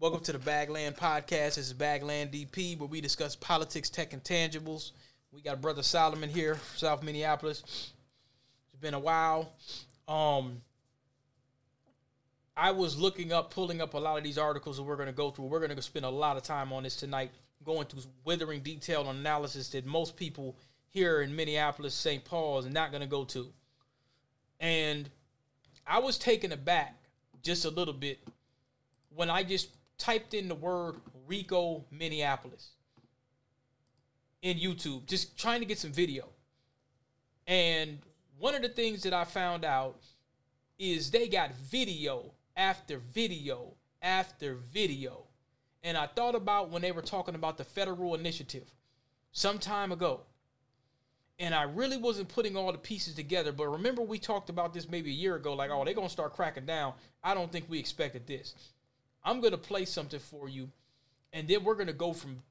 Welcome to the Bagland Podcast. This is Bagland DP, where we discuss politics, tech, and tangibles. We got brother Solomon here, South Minneapolis. It's been a while. Um, I was looking up, pulling up a lot of these articles that we're going to go through. We're going to spend a lot of time on this tonight, going through withering detail analysis that most people here in Minneapolis, St. Paul, is not going to go to. And I was taken aback just a little bit when I just typed in the word Rico Minneapolis in YouTube, just trying to get some video. And one of the things that I found out is they got video after video after video. And I thought about when they were talking about the federal initiative some time ago. And I really wasn't putting all the pieces together. But remember, we talked about this maybe a year ago like, oh, they're going to start cracking down. I don't think we expected this. I'm gonna play something for you, and then we're gonna go from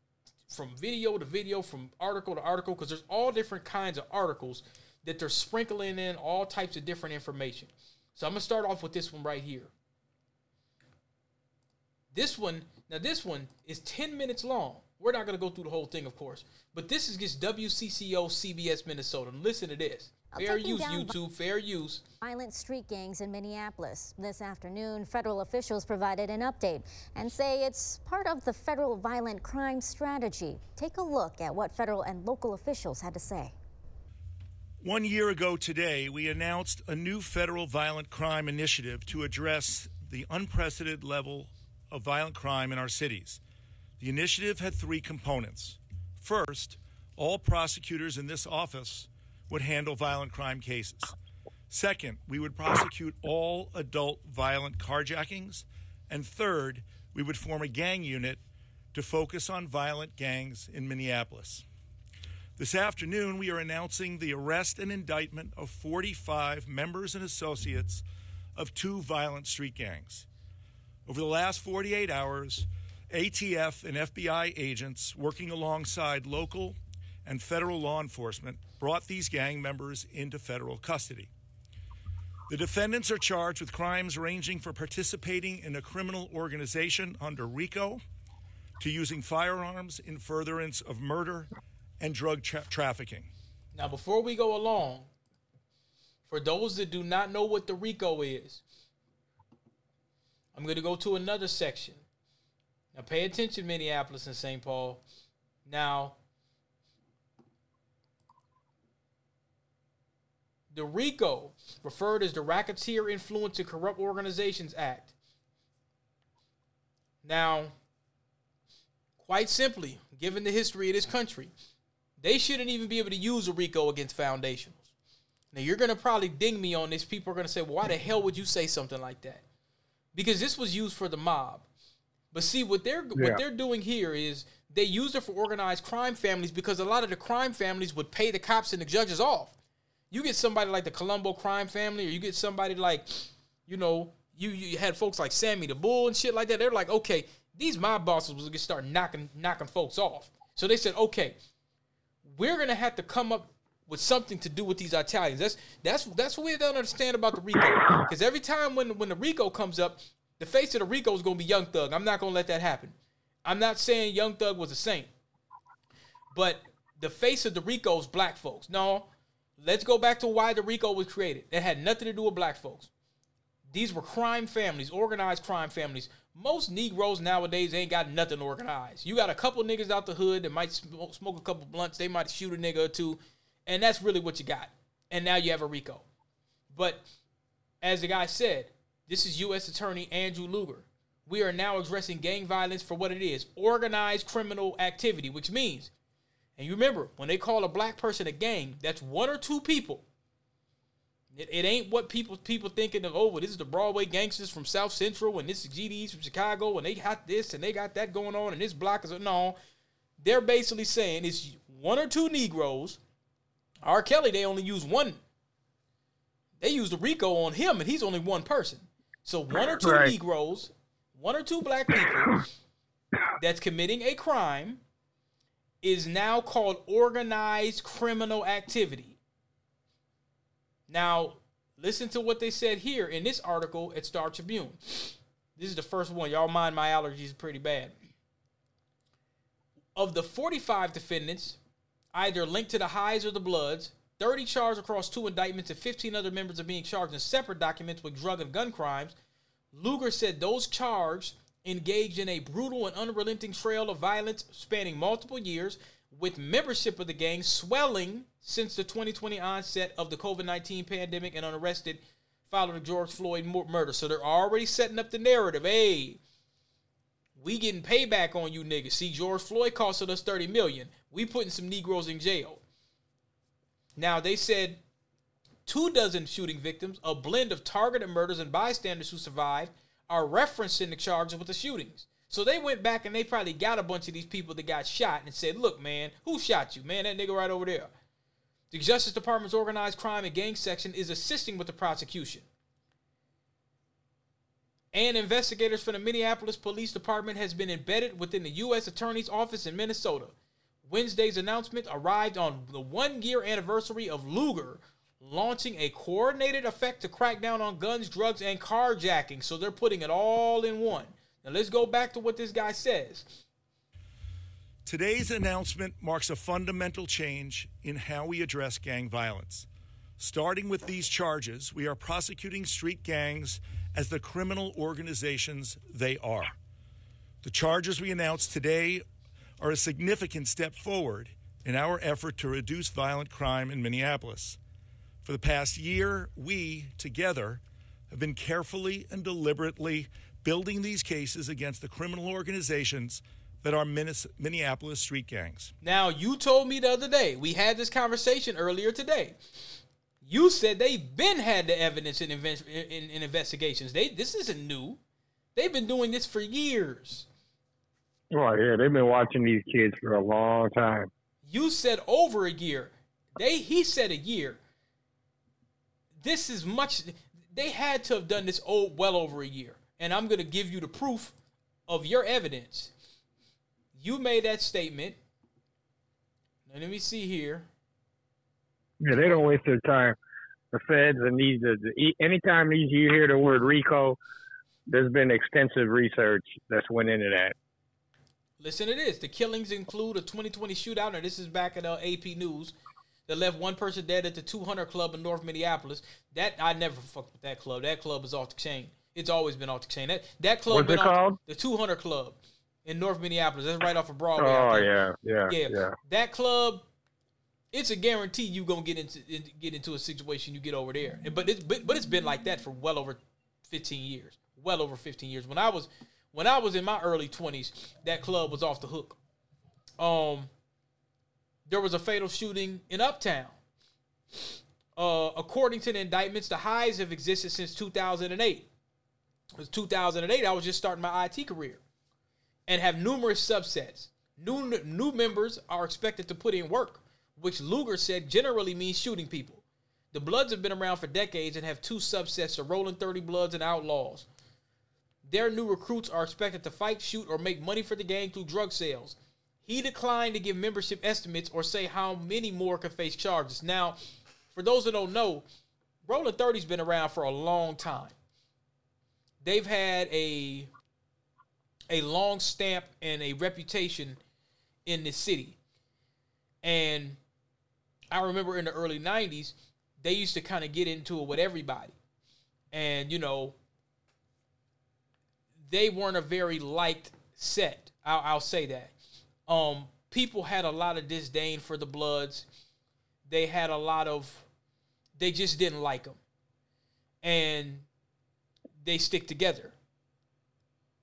from video to video, from article to article, because there's all different kinds of articles that they're sprinkling in all types of different information. So I'm gonna start off with this one right here. This one, now this one is 10 minutes long. We're not gonna go through the whole thing, of course, but this is just WCCO CBS Minnesota. And Listen to this. Fair use, YouTube. Fair use. Violent street gangs in Minneapolis. This afternoon, federal officials provided an update and say it's part of the federal violent crime strategy. Take a look at what federal and local officials had to say. One year ago today, we announced a new federal violent crime initiative to address the unprecedented level of violent crime in our cities. The initiative had three components. First, all prosecutors in this office would handle violent crime cases. Second, we would prosecute all adult violent carjackings. And third, we would form a gang unit to focus on violent gangs in Minneapolis. This afternoon, we are announcing the arrest and indictment of 45 members and associates of two violent street gangs. Over the last 48 hours, ATF and FBI agents working alongside local and federal law enforcement brought these gang members into federal custody. The defendants are charged with crimes ranging from participating in a criminal organization under RICO to using firearms in furtherance of murder and drug tra- trafficking. Now, before we go along, for those that do not know what the RICO is, I'm going to go to another section. Now, pay attention, Minneapolis and St. Paul. Now, The RICO, referred as the Racketeer Influence and Corrupt Organizations Act. Now, quite simply, given the history of this country, they shouldn't even be able to use a RICO against foundationals. Now, you're going to probably ding me on this. People are going to say, well, why the hell would you say something like that? Because this was used for the mob. But see, what they're yeah. what they're doing here is they use it for organized crime families because a lot of the crime families would pay the cops and the judges off. You get somebody like the Colombo crime family, or you get somebody like, you know, you you had folks like Sammy the Bull and shit like that. They're like, okay, these mob bosses was gonna start knocking knocking folks off. So they said, okay, we're gonna have to come up with something to do with these Italians. That's that's that's what we don't understand about the Rico. Because every time when when the Rico comes up, the face of the Rico is gonna be Young Thug. I'm not gonna let that happen. I'm not saying Young Thug was a saint, but the face of the Rico is black folks. No, Let's go back to why the RICO was created. It had nothing to do with black folks. These were crime families, organized crime families. Most Negroes nowadays ain't got nothing organized. You got a couple niggas out the hood that might smoke, a couple blunts. They might shoot a nigga or two. And that's really what you got. And now you have a RICO. But as the guy said, this is U.S. Attorney Andrew Luger. We are now addressing gang violence for what it is organized criminal activity, which means and you remember, when they call a black person a gang, that's one or two people. It, it ain't what people people thinking of, oh, well, this is the Broadway gangsters from South Central, and this is GDs from Chicago, and they got this and they got that going on, and this block is no. They're basically saying it's one or two Negroes. R. Kelly, they only use one. They used the RICO on him, and he's only one person. So one or two right. Negroes, one or two black people that's committing a crime is now called organized criminal activity. Now, listen to what they said here in this article at Star Tribune. This is the first one. Y'all mind my allergies pretty bad. Of the 45 defendants, either linked to the Highs or the Bloods, 30 charged across two indictments, and 15 other members are being charged in separate documents with drug and gun crimes. Luger said those charged engaged in a brutal and unrelenting trail of violence spanning multiple years, with membership of the gang swelling since the 2020 onset of the COVID 19 pandemic and unarrested following the George Floyd murder. So they're already setting up the narrative. Hey, we getting payback on you niggas. See, George Floyd costed us 30 million. We putting some Negroes in jail. Now they said two dozen shooting victims, a blend of targeted murders and bystanders who survived, are referenced in the charges with the shootings. So they went back and they probably got a bunch of these people that got shot and said, "Look, man, who shot you, man? That nigga right over there." The Justice Department's organized crime and gang section is assisting with the prosecution. And investigators from the Minneapolis Police Department has been embedded within the U.S. Attorney's Office in Minnesota. Wednesday's announcement arrived on the one year anniversary of Luger launching a coordinated effect to crack down on guns, drugs, and carjacking. So they're putting it all in one. Now let's go back to what this guy says. Today's announcement marks a fundamental change in how we address gang violence. Starting with these charges, we are prosecuting street gangs as the criminal organizations they are. The charges we announced today are a significant step forward in our effort to reduce violent crime in Minneapolis. For the past year, we, together, have been carefully and deliberately building these cases against the criminal organizations that are Minneapolis street gangs. Now, you told me the other day, we had this conversation earlier today. You said they've been had the evidence in, in, in investigations. They this isn't new. They've been doing this for years. Oh yeah, they've been watching these kids for a long time. You said over a year. They he said a year this is much. They had to have done this oh, well over a year, and I'm going to give you the proof of your evidence. You made that statement. Now, let me see here. Yeah, they don't waste their time. The feds and these, the, the, anytime these you hear the word RICO, there's been extensive research that's went into that. Listen to this. The killings include a 2020 shootout, and this is back at uh, AP News that left one person dead at the 200 Club in North Minneapolis. That I never fucked with that club. That club is off the chain. It's always been off the chain. That that club What's been called? the 200 Club in North Minneapolis. That's right off of Broadway. Oh yeah, yeah, yeah, yeah. That club, it's a guarantee you gonna get into get into a situation you get over there. But it's but, but it's been like that for well over 15 years. Well over 15 years. When I was when I was in my early 20s, that club was off the hook. Um, there was a fatal shooting in Uptown. Uh, according to the indictments, the highs have existed since 2008. It was 2008. I was just starting my IT career, and have numerous subsets. New new members are expected to put in work, which Luger said generally means shooting people. The Bloods have been around for decades and have two subsets: the Rolling 30 Bloods and Outlaws. Their new recruits are expected to fight, shoot, or make money for the gang through drug sales. He declined to give membership estimates or say how many more could face charges. Now, for those that don't know, Rolling 30's been around for a long time. They've had a a long stamp and a reputation in the city. And I remember in the early 90s, they used to kind of get into it with everybody. And, you know, they weren't a very liked set. I'll, I'll say that um, people had a lot of disdain for the Bloods. They had a lot of, they just didn't like them, and they stick together.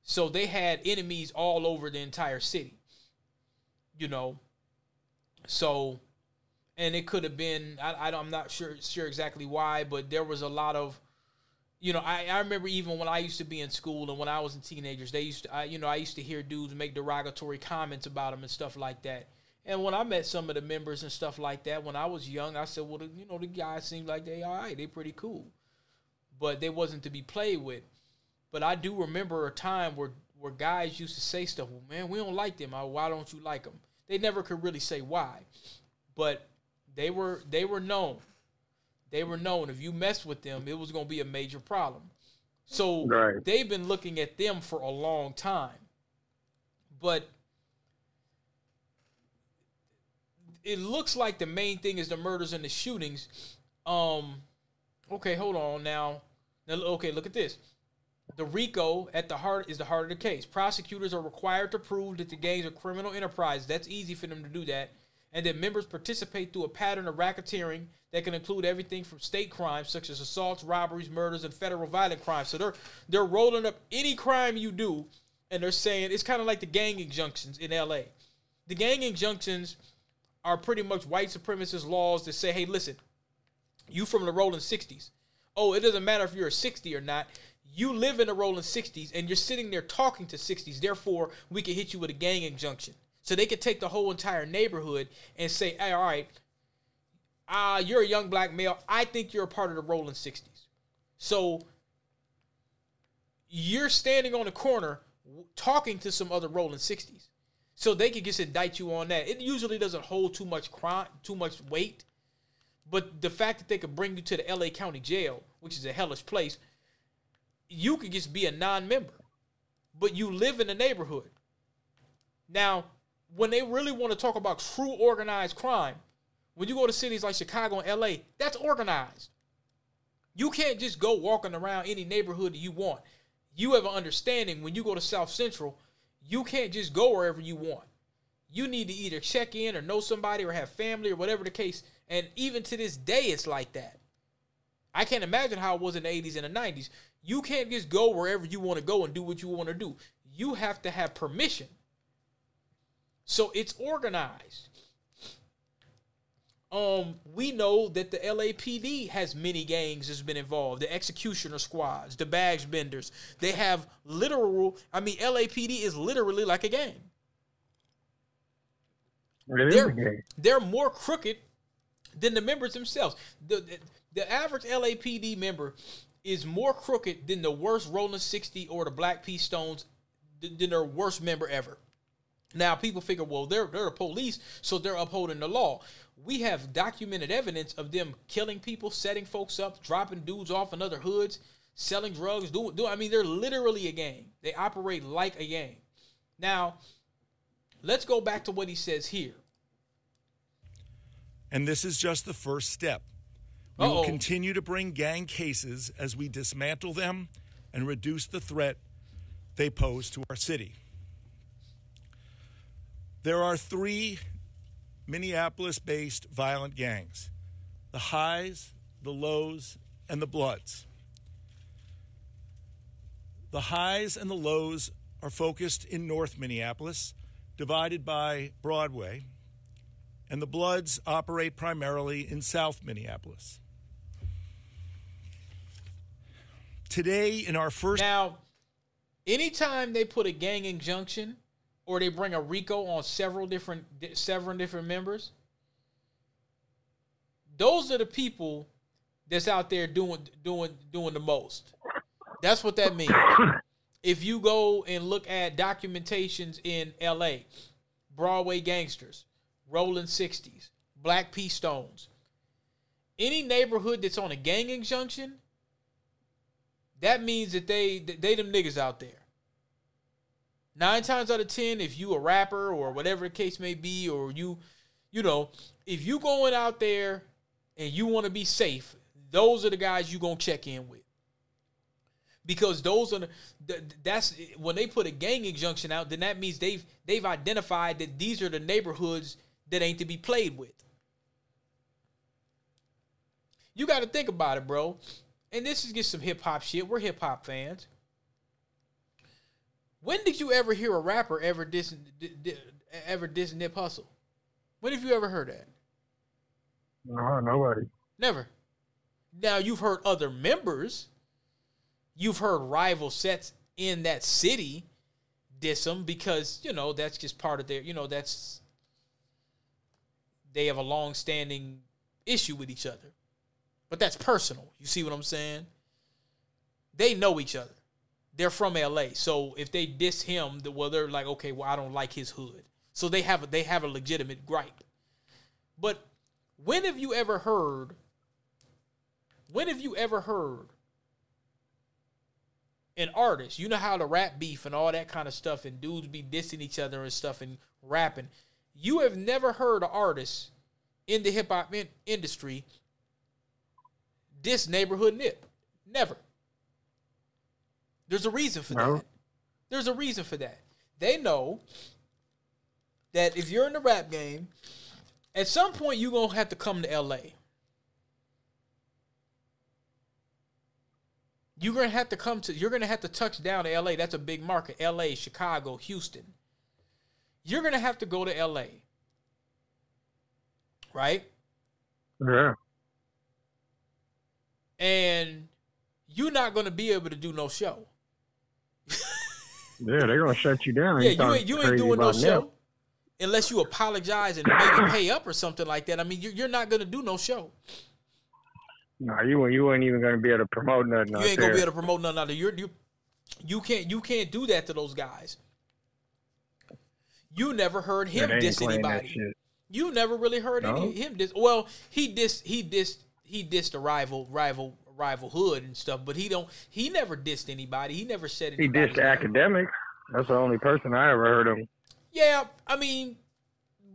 So they had enemies all over the entire city. You know, so, and it could have been I, I I'm not sure sure exactly why, but there was a lot of you know, I, I remember even when I used to be in school and when I was in teenagers, they used to, I, you know, I used to hear dudes make derogatory comments about them and stuff like that. And when I met some of the members and stuff like that, when I was young, I said, well, the, you know, the guys seem like they all right, they pretty cool, but they wasn't to be played with. But I do remember a time where where guys used to say stuff, well, man, we don't like them. Why don't you like them? They never could really say why, but they were they were known they were known if you messed with them, it was going to be a major problem. So Right. they've been looking at them for a long time. But it looks like the main thing is the murders and the shootings. Um okay, hold on now. Now okay, look at this. The RICO at the heart is the heart of the case. Prosecutors are required to prove that the gangs are criminal enterprise. That's easy for them to do that. And that members participate through a pattern of racketeering that can include everything from state crimes such as assaults, robberies, murders, and federal violent crimes. So they're they're rolling up any crime you do, and they're saying it's kind of like the gang injunctions in LA. The gang injunctions are pretty much white supremacist laws that say, hey, listen, you from the rolling 60s. Oh, it doesn't matter if you're a 60 or not. You live in the rolling 60s and you're sitting there talking to 60s. Therefore, we can hit you with a gang injunction. So they could take the whole entire neighborhood and say, hey, all right, uh, you're a young black male. I think you're a part of the rolling 60s. So you're standing on the corner talking to some other rolling 60s. So they could just indict you on that. It usually doesn't hold too much crime, too much weight. But the fact that they could bring you to the LA County Jail, which is a hellish place, you could just be a non-member, but you live in the neighborhood. Now, when they really want to talk about true organized crime, when you go to cities like Chicago and LA, that's organized. You can't just go walking around any neighborhood that you want. You have an understanding when you go to South Central, you can't just go wherever you want. You need to either check in or know somebody or have family or whatever the case. And even to this day, it's like that. I can't imagine how it was in the 80s and the 90s. You can't just go wherever you want to go and do what you want to do. You have to have permission. So it's organized. Um, we know that the LAPD has many gangs that's been involved. The executioner squads, the bags benders. They have literal. I mean, LAPD is literally like a gang. They're, a they're more crooked than the members themselves. The, the the average LAPD member is more crooked than the worst Rolling 60 or the Black Peace Stones than their worst member ever. Now people figure, well, they're they're the police, so they're upholding the law. We have documented evidence of them killing people, setting folks up, dropping dudes off in other hoods, selling drugs. Do, do I mean they're literally a gang. They operate like a gang. Now, let's go back to what he says here. And this is just the first step. We will Uh-oh. continue to bring gang cases as we dismantle them and reduce the threat they pose to our city. There are three Minneapolis based violent gangs the highs, the lows, and the bloods. The highs and the lows are focused in North Minneapolis, divided by Broadway, and the Bloods operate primarily in South Minneapolis. Today, in our first Now, anytime they put a gang injunction or they bring a RICO on several different several different members, those are the people that's out there doing doing doing the most. That's what that means. if you go and look at documentations in LA, Broadway gangsters, Rolling 60s, Black P Stones, any neighborhood that's on a gang injunction, that means that they that they them niggas out there. Nine times out of ten, if you a rapper or whatever the case may be, or you, you know, if you going out there and you want to be safe, those are the guys you gonna check in with. Because those are the, that's when they put a gang injunction out, then that means they've they've identified that these are the neighborhoods that ain't to be played with. You got to think about it, bro. And this is just some hip hop shit. We're hip hop fans. When did you ever hear a rapper ever diss, di- di- ever diss Nip Hussle? When have you ever heard that? No, nobody. Never. Now you've heard other members. You've heard rival sets in that city diss them because you know that's just part of their. You know that's they have a long-standing issue with each other, but that's personal. You see what I'm saying? They know each other. They're from LA, so if they diss him, well, they're like, okay, well, I don't like his hood, so they have a, they have a legitimate gripe. But when have you ever heard? When have you ever heard an artist, you know how the rap beef and all that kind of stuff, and dudes be dissing each other and stuff and rapping. You have never heard an artist in the hip hop in- industry diss neighborhood nip. Never. There's a reason for No. that. There's a reason for that. They know that if you're in the rap game, at some point you're gonna have to come to LA. You're gonna have to come to you're gonna have to touch down to LA. That's a big market. LA, Chicago, Houston. You're gonna have to go to LA. Right? Yeah. And you're not gonna be able to do no show. Yeah, they're gonna shut you down. Yeah, you ain't you ain't doing no show them. unless you apologize and maybe pay up or something like that. I mean, you're, you're not gonna do no show. No, you you ain't even gonna be able to promote nothing. You out ain't gonna there. be able to promote none of it. You're you you can't you can't do that to those guys. You never heard him diss anybody. You never really heard No? any him diss. Well, he dissed he dissed he dissed a rival rival rival hood and stuff, but he don't he never dissed anybody. He never said He anybody's dissed name. Akademiks. That's the only person I ever heard of. Yeah, I mean,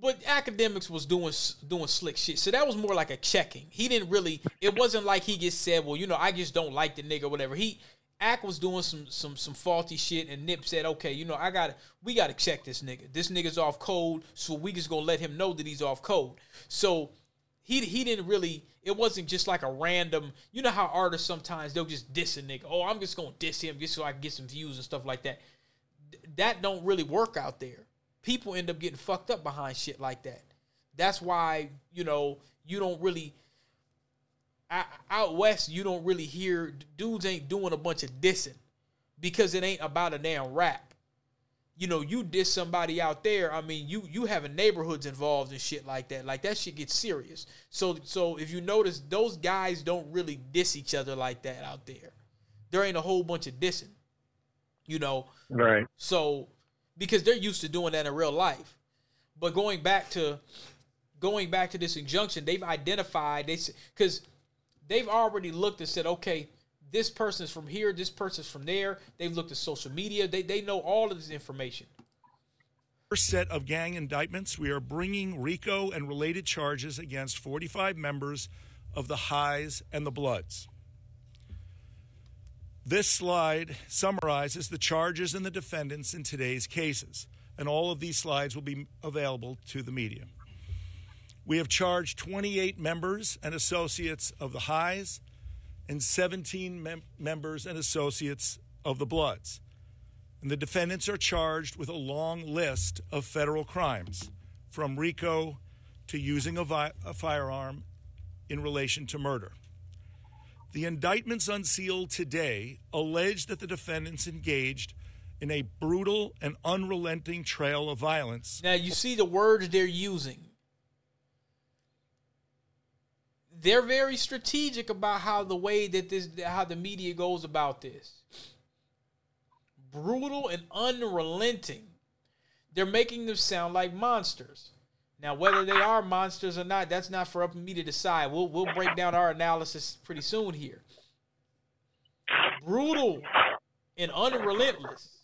but Akademiks was doing doing slick shit. So that was more like a checking. He didn't really. It wasn't like he just said, "Well, you know, I just don't like the nigga," or whatever. He Ack was doing some some some faulty shit, and Nip said, "Okay, you know, I got to we got to check this nigga. This nigga's off code, so we just gonna let him know that he's off code." So he he didn't really. It wasn't just like a random. You know how artists sometimes they'll just diss a nigga. Oh, I'm just gonna diss him just so I can get some views and stuff like that. Th- That don't really work out there. People end up getting fucked up behind shit like that. That's why you know you don't really out west. You don't really hear dudes ain't doing a bunch of dissing because it ain't about a damn rap you know, you diss somebody out there, I mean, you you having neighborhoods involved and shit like that. Like that shit gets serious. So so if you notice, those guys don't really diss each other like that out there. There ain't a whole bunch of dissing. You know, Right. so because they're used to doing that in real life. But going back to going back to this injunction, they've identified they because they've already looked and said, okay, this person's from here, this person's from there. They've looked at social media. They they know all of this information. First set of gang indictments, we are bringing RICO and related charges against 45 members of the Highs and the Bloods. This slide summarizes the charges and the defendants in today's cases, and all of these slides will be available to the media. We have charged 28 members and associates of the Highs and 17 mem- members and associates of the Bloods. And the defendants are charged with a long list of federal crimes, from RICO to using a, vi- a firearm in relation to murder. The indictments unsealed today allege that the defendants engaged in a brutal and unrelenting trail of violence Now you see the words they're using. They're very strategic about how the way that this how the media goes about this. Brutal and unrelenting. They're making them sound like monsters. Now, whether they are monsters or not, that's not for up me to decide. We'll we'll break down our analysis pretty soon here. Brutal and unrelentless.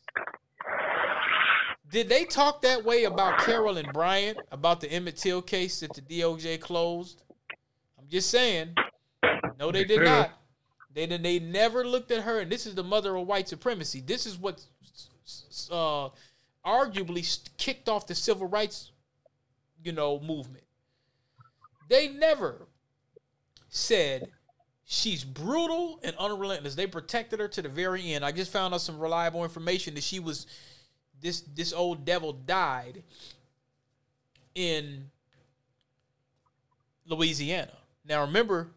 Did they talk that way about Carolyn Bryant about the Emmett Till case that the DOJ closed? I'm just saying. No, they did not. They they never looked at her, and this is the mother of white supremacy. This is what uh, arguably kicked off the civil rights, you know, movement. They never said she's brutal and unrelentless. They protected her to the very end. I just found out some reliable information that she was this this old devil died in Louisiana. Now remember,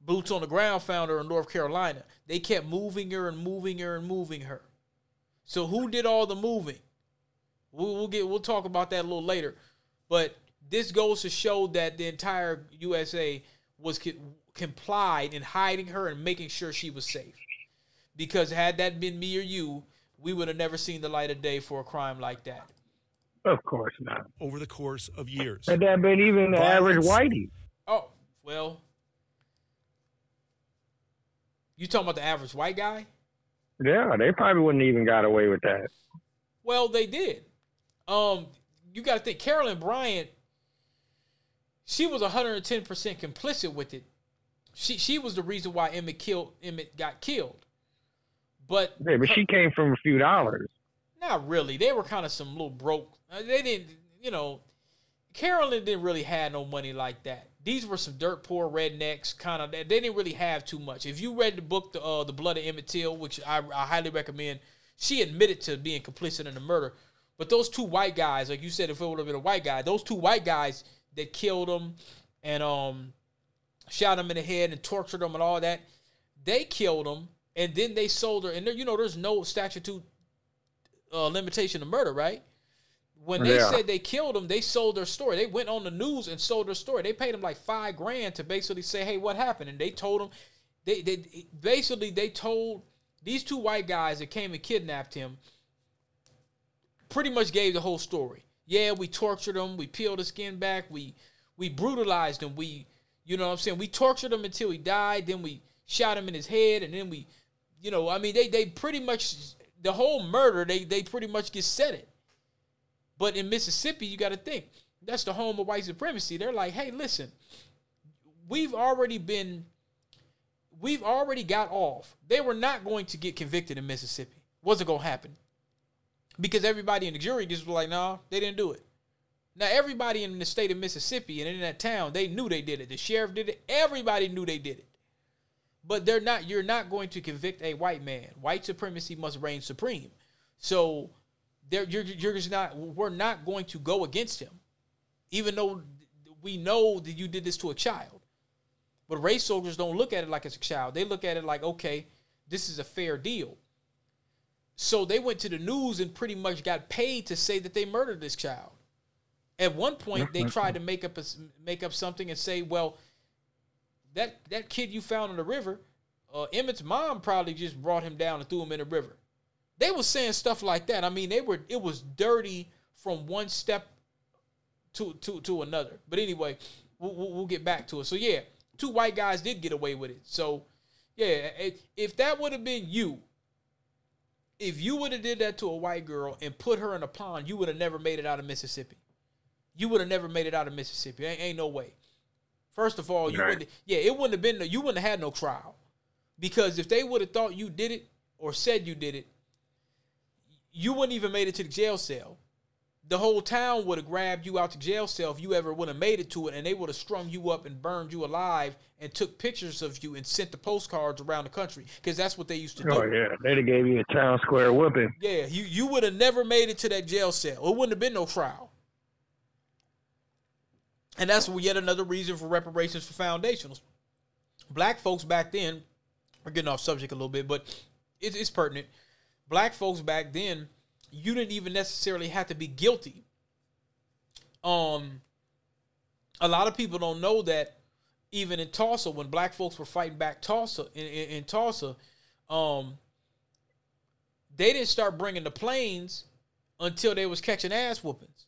boots on the ground found her in North Carolina. They kept moving her and moving her and moving her. So who did all the moving? We'll, we'll get we'll talk about that a little later. But this goes to show that the entire USA was co- complied in hiding her and making sure she was safe. Because had that been me or you, we would have never seen the light of day for a crime like that. Of course not. over the course of years. Had that been even the average whitey? Oh, well. You talking about the average white guy? Yeah, they probably wouldn't even got away with that. Well, they did. Um, you got to think Carolyn Bryant. She was 110 percent complicit with it. She she was the reason why Emmett killed Emmett got killed. But yeah, but she came from a few dollars. Not really. They were kind of some little broke. Uh, they didn't, you know. Carolyn didn't really have no money like that. These were some dirt poor rednecks, kind of. They didn't really have too much. If you read the book, the uh, the Blood of Emmett Till, which I, I highly recommend, she admitted to being complicit in the murder. But those two white guys, like you said, if it would have been a white guy, those two white guys that killed him and um shot him in the head and tortured him and all that, they killed him and then they sold her. And there, you know, there's no statute uh, limitation of murder, right? When they yeah. said they killed him, they sold their story. They went on the news and sold their story. They paid him like five grand to basically say, "Hey, what happened?" And they told him, they they basically they told these two white guys that came and kidnapped him. Pretty much gave the whole story. Yeah, we tortured him. We peeled his skin back. We we brutalized him. We, you know, what I'm saying we tortured him until he died. Then we shot him in his head, and then we you know, I mean, they they pretty much the whole murder they they pretty much get said it. But in Mississippi, you got to think that's the home of white supremacy. They're like, hey, listen, we've already been, we've already got off. They were not going to get convicted in Mississippi. Wasn't gonna happen because everybody in the jury just was like, nah, they didn't do it. Now everybody in the state of Mississippi and in that town, they knew they did it. The sheriff did it. Everybody knew they did it. But they're not. You're not going to convict a white man. White supremacy must reign supreme. So, there you're you're just not. We're not going to go against him, even though we know that you did this to a child. But race soldiers don't look at it like it's a child. They look at it like, okay, this is a fair deal. So they went to the news and pretty much got paid to say that they murdered this child. At one point, they tried to make up a, make up something and say, well, that that kid you found in the river, uh, Emmett's mom probably just brought him down and threw him in the river. They were saying stuff like that. I mean, they were it was dirty from one step to to to another. But anyway, we'll, we'll get back to it. So yeah, two white guys did get away with it. So yeah, if that would have been you, if you would have did that to a white girl and put her in a pond, you would have never made it out of Mississippi. You would have never made it out of Mississippi. Ain't, ain't no way. First of all, you right. would yeah, it wouldn't have been you wouldn't have had no trial. Because if they would have thought you did it or said you did it, you wouldn't even made it to the jail cell. The whole town would have grabbed you out the jail cell if you ever would have made it to it, and they would have strung you up and burned you alive and took pictures of you and sent the postcards around the country because that's what they used to do. Oh yeah, they'd have gave you a town square whooping. Yeah, you you would have never made it to that jail cell. It wouldn't have been no trial. And that's yet another reason for reparations for foundationals. Black folks back then, we're getting off subject a little bit, but it's, it's pertinent. Black folks back then, you didn't even necessarily have to be guilty. Um, a lot of people don't know that even in Tulsa, when black folks were fighting back Tulsa in, in, in Tulsa, um, they didn't start bringing the planes until they was catching ass whoopings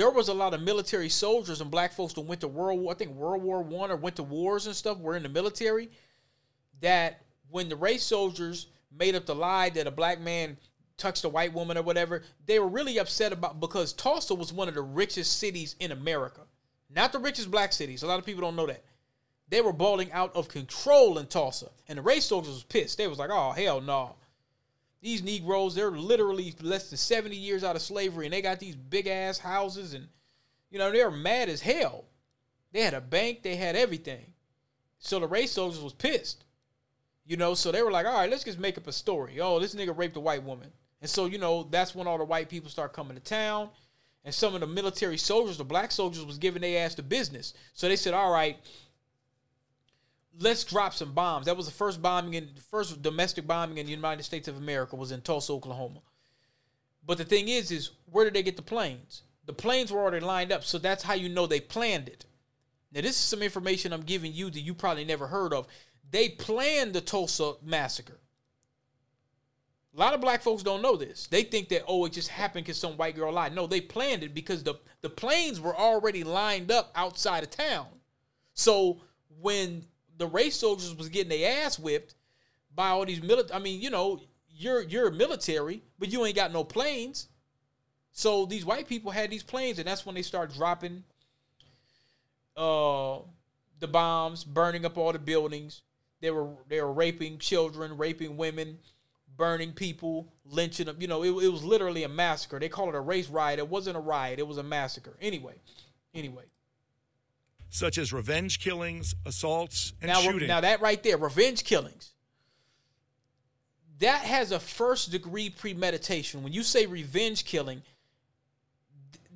there was a lot of military soldiers and black folks that went to World War, I think World War One or went to wars and stuff, were in the military. That when the race soldiers made up the lie that a black man touched a white woman or whatever, they were really upset about because Tulsa was one of the richest cities in America. Not the richest black cities. A lot of people don't know that. They were balling out of control in Tulsa. And the race soldiers was pissed. They was like, oh hell no. These Negroes, they're literally less than 70 years out of slavery and they got these big ass houses and, you know, they're mad as hell. They had a bank, they had everything. So the race soldiers was pissed. You know, so they were like, all right, let's just make up a story. Oh, this nigga raped a white woman. And so, you know, that's when all the white people start coming to town. And some of the military soldiers, the black soldiers, was giving their ass to business. So they said, all right, let's drop some bombs. That was the first bombing in first domestic bombing in the United States of America was in Tulsa, Oklahoma. But the thing is, is where did they get the planes? The planes were already lined up, so that's how you know they planned it. Now, this is some information I'm giving you that you probably never heard of. They planned the Tulsa massacre. A lot of black folks don't know this. They think that oh, it just happened because some white girl lied. No, they planned it because the the planes were already lined up outside of town. So when the race soldiers was getting their ass whipped by all these military. I mean, you know, you're you're military, but you ain't got no planes. So these white people had these planes, and that's when they start dropping uh the bombs, burning up all the buildings. They were they were raping children, raping women, burning people, lynching them. You know, it, it was literally a massacre. They call it a race riot. It wasn't a riot. It was a massacre. Anyway, anyway. Such as revenge killings, assaults, and now, shooting. Now that right there, revenge killings. That has a first degree premeditation. When you say revenge killing,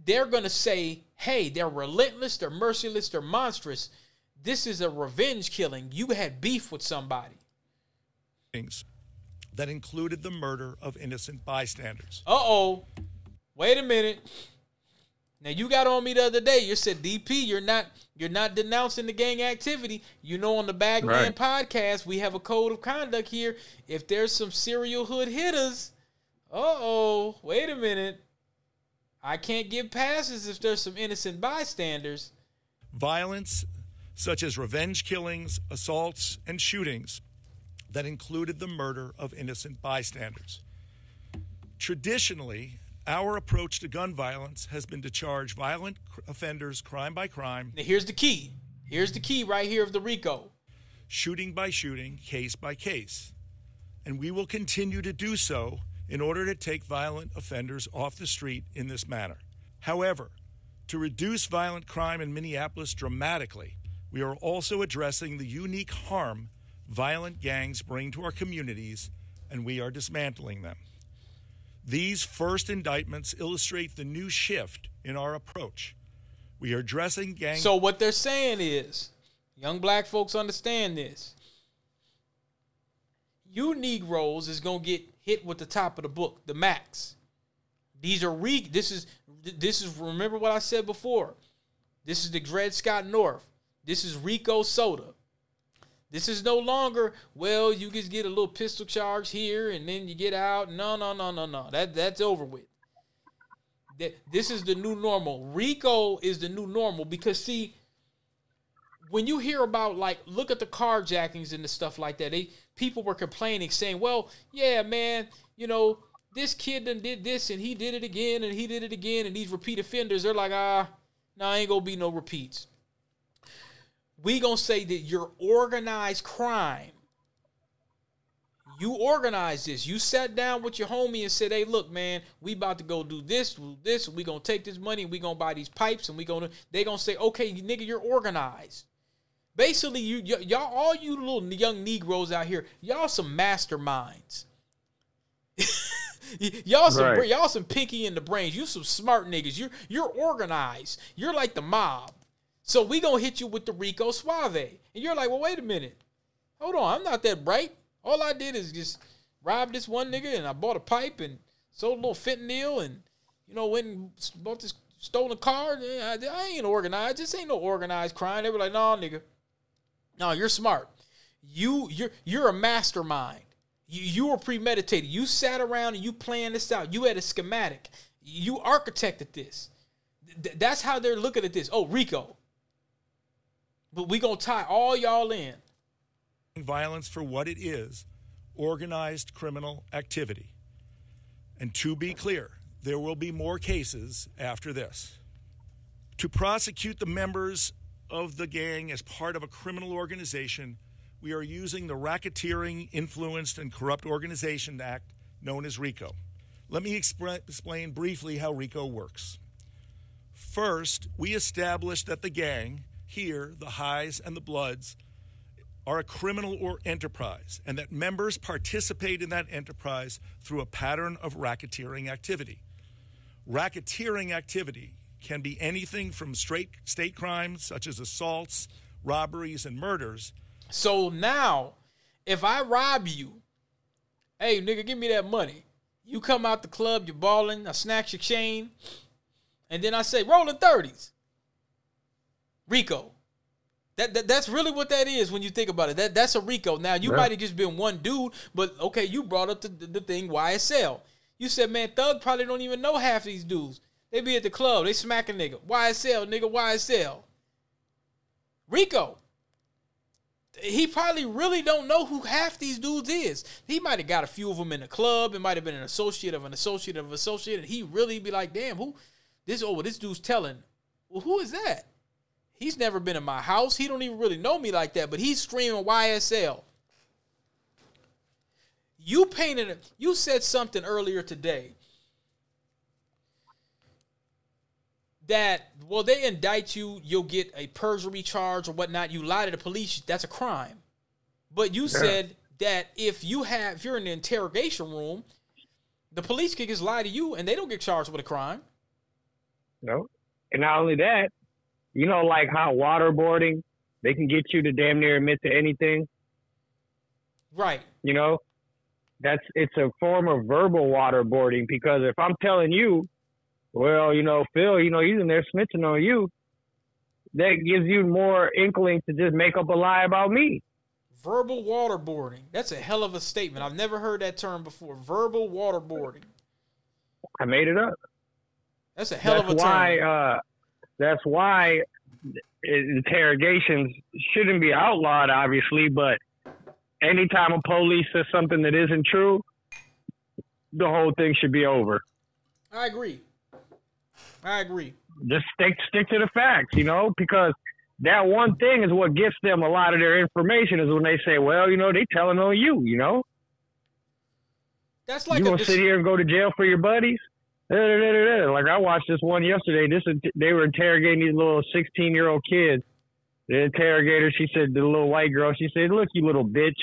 they're going to say, hey, they're relentless, they're merciless, they're monstrous. This is a revenge killing. You had beef with somebody. Things That included the murder of innocent bystanders. Uh oh. Wait a minute. Now you got on me the other day. You said DP, you're not you're not denouncing the gang activity. You know, on the Bagman right. podcast, we have a code of conduct here. If there's some serial hood hitters, uh oh, wait a minute. I can't give passes if there's some innocent bystanders. Violence such as revenge killings, assaults, and shootings that included the murder of innocent bystanders. Traditionally, our approach to gun violence has been to charge violent offenders crime by crime. Now, here's the key. Here's the key right here of the RICO shooting by shooting, case by case. And we will continue to do so in order to take violent offenders off the street in this manner. However, to reduce violent crime in Minneapolis dramatically, we are also addressing the unique harm violent gangs bring to our communities, and we are dismantling them. These first indictments illustrate the new shift in our approach. We are addressing gangs. So, what they're saying is, young black folks understand this. You Negroes is to get hit with the top of the book, the max. These are re. This is this is. Remember what I said before. This is the Dred Scott North. This is RICO soda. This is no longer, well, you just get a little pistol charge here and then you get out. No, no, no, no, no. That that's over with. That this is the new normal. RICO is the new normal because see, when you hear about like look at the carjackings and the stuff like that, they people were complaining, saying, Well, yeah, man, you know, this kid done did this and he did it again and he did it again, and these repeat offenders, they're like, ah, no, nah, ain't gonna be no repeats we gonna say that you're organized crime. You organized this. You sat down with your homie and said, "Hey, look, man, we about to go do this, do this. We gonna take this money and we gonna buy these pipes and we gonna." They gonna say, "Okay, nigga, you're organized." Basically, you y- y'all, all you little young Negroes out here, y'all some masterminds. y'all some right. y'all some pinky in the brains. You some smart niggas. You're you're organized. You're like the mob. So we gonna hit you with the Rico Suave. And you're like, well, wait a minute. Hold on, I'm not that bright. All I did is just rob this one nigga and I bought a pipe and sold a little fentanyl and you know went and bought this stolen car. I, I ain't organized. This ain't no organized crime. They were like, no, nigga. No, you're smart. You you're you're a mastermind. You you were premeditated. You sat around and you planned this out. You had a schematic. You architected this. Th- that's how they're looking at this. Oh, Rico. But we gonna tie all y'all in. Violence for what it is, organized criminal activity. And to be clear, there will be more cases after this. To prosecute the members of the gang as part of a criminal organization, we are using the Racketeering, Influenced, and Corrupt Organization Act, known as RICO. Let me explain briefly how RICO works. First, we established that the gang here, the highs and the bloods, are a criminal or enterprise, and that members participate in that enterprise through a pattern of racketeering activity. Racketeering activity can be anything from straight state crimes such as assaults, robberies, and murders. So now, if I rob you, hey nigga, give me that money. You come out the club, you're balling, I snatch your chain, and then I say, rolling 30s. Rico. That, that that's really what that is when you think about it. That that's a Rico. Now you yeah. might have just been one dude, but okay, you brought up the, the, the, thing YSL. You said, man, Thug probably don't even know half these dudes. They be at the club, they smack a nigga. YSL, nigga, YSL. Rico. he probably really don't know who half these dudes is. He might have got a few of them in the club. It might have been an associate of an associate of an associate, and he really be like, "Damn, who this? Oh, this dude's telling. Well, who is that? He's never been in my house. He don't even really know me like that, but he's screaming YSL. You painted. You said something earlier today that well they indict you you'll get a perjury charge or whatnot you lie to the police that's a crime but you yeah. said that if you have if you're in the interrogation room the police can just lie to you and they don't get charged with a crime no and not only that you know like how waterboarding they can get you to damn near admit to anything right you know that's it's a form of verbal waterboarding because if i'm telling you well, you know, Phil, you know, he's in there snitching on you. That gives you more inkling to just make up a lie about me. Verbal waterboarding. That's a hell of a statement. I've never heard that term before. Verbal waterboarding. I made it up. That's a hell that's of a why, term. Uh, that's why interrogations shouldn't be outlawed, obviously, but anytime a police says something that isn't true, the whole thing should be over. I agree. I agree. Just stick stick to the facts, you know, because that one thing is what gets them a lot of their information is when they say, "Well, you know, they telling on you," you know. That's like you a, gonna sit here and go to jail for your buddies. Like I watched this one yesterday. This they were interrogating these little sixteen year old kids. The interrogator, she said, the little white girl, she said, "Look, you little bitch,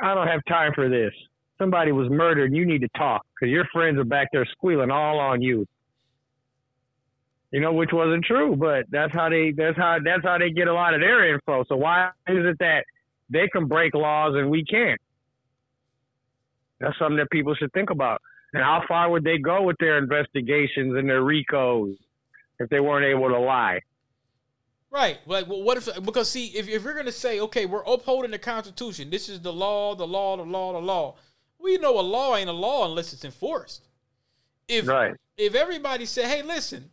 I don't have time for this. Somebody was murdered, and you need to talk because your friends are back there squealing all on you." you know, which wasn't true, but that's how they that's how that's how they get a lot of their info. So why is it that they can break laws and we can't? That's something that people should think about. And how far would they go with their investigations and their RICOs if they weren't able to lie? Right. Like, well, what if? Because see, if, if you're gonna say, okay, we're upholding the Constitution, this is the law, the law, the law, the law. We know a law ain't a law unless it's enforced. If right. if everybody said, hey, listen,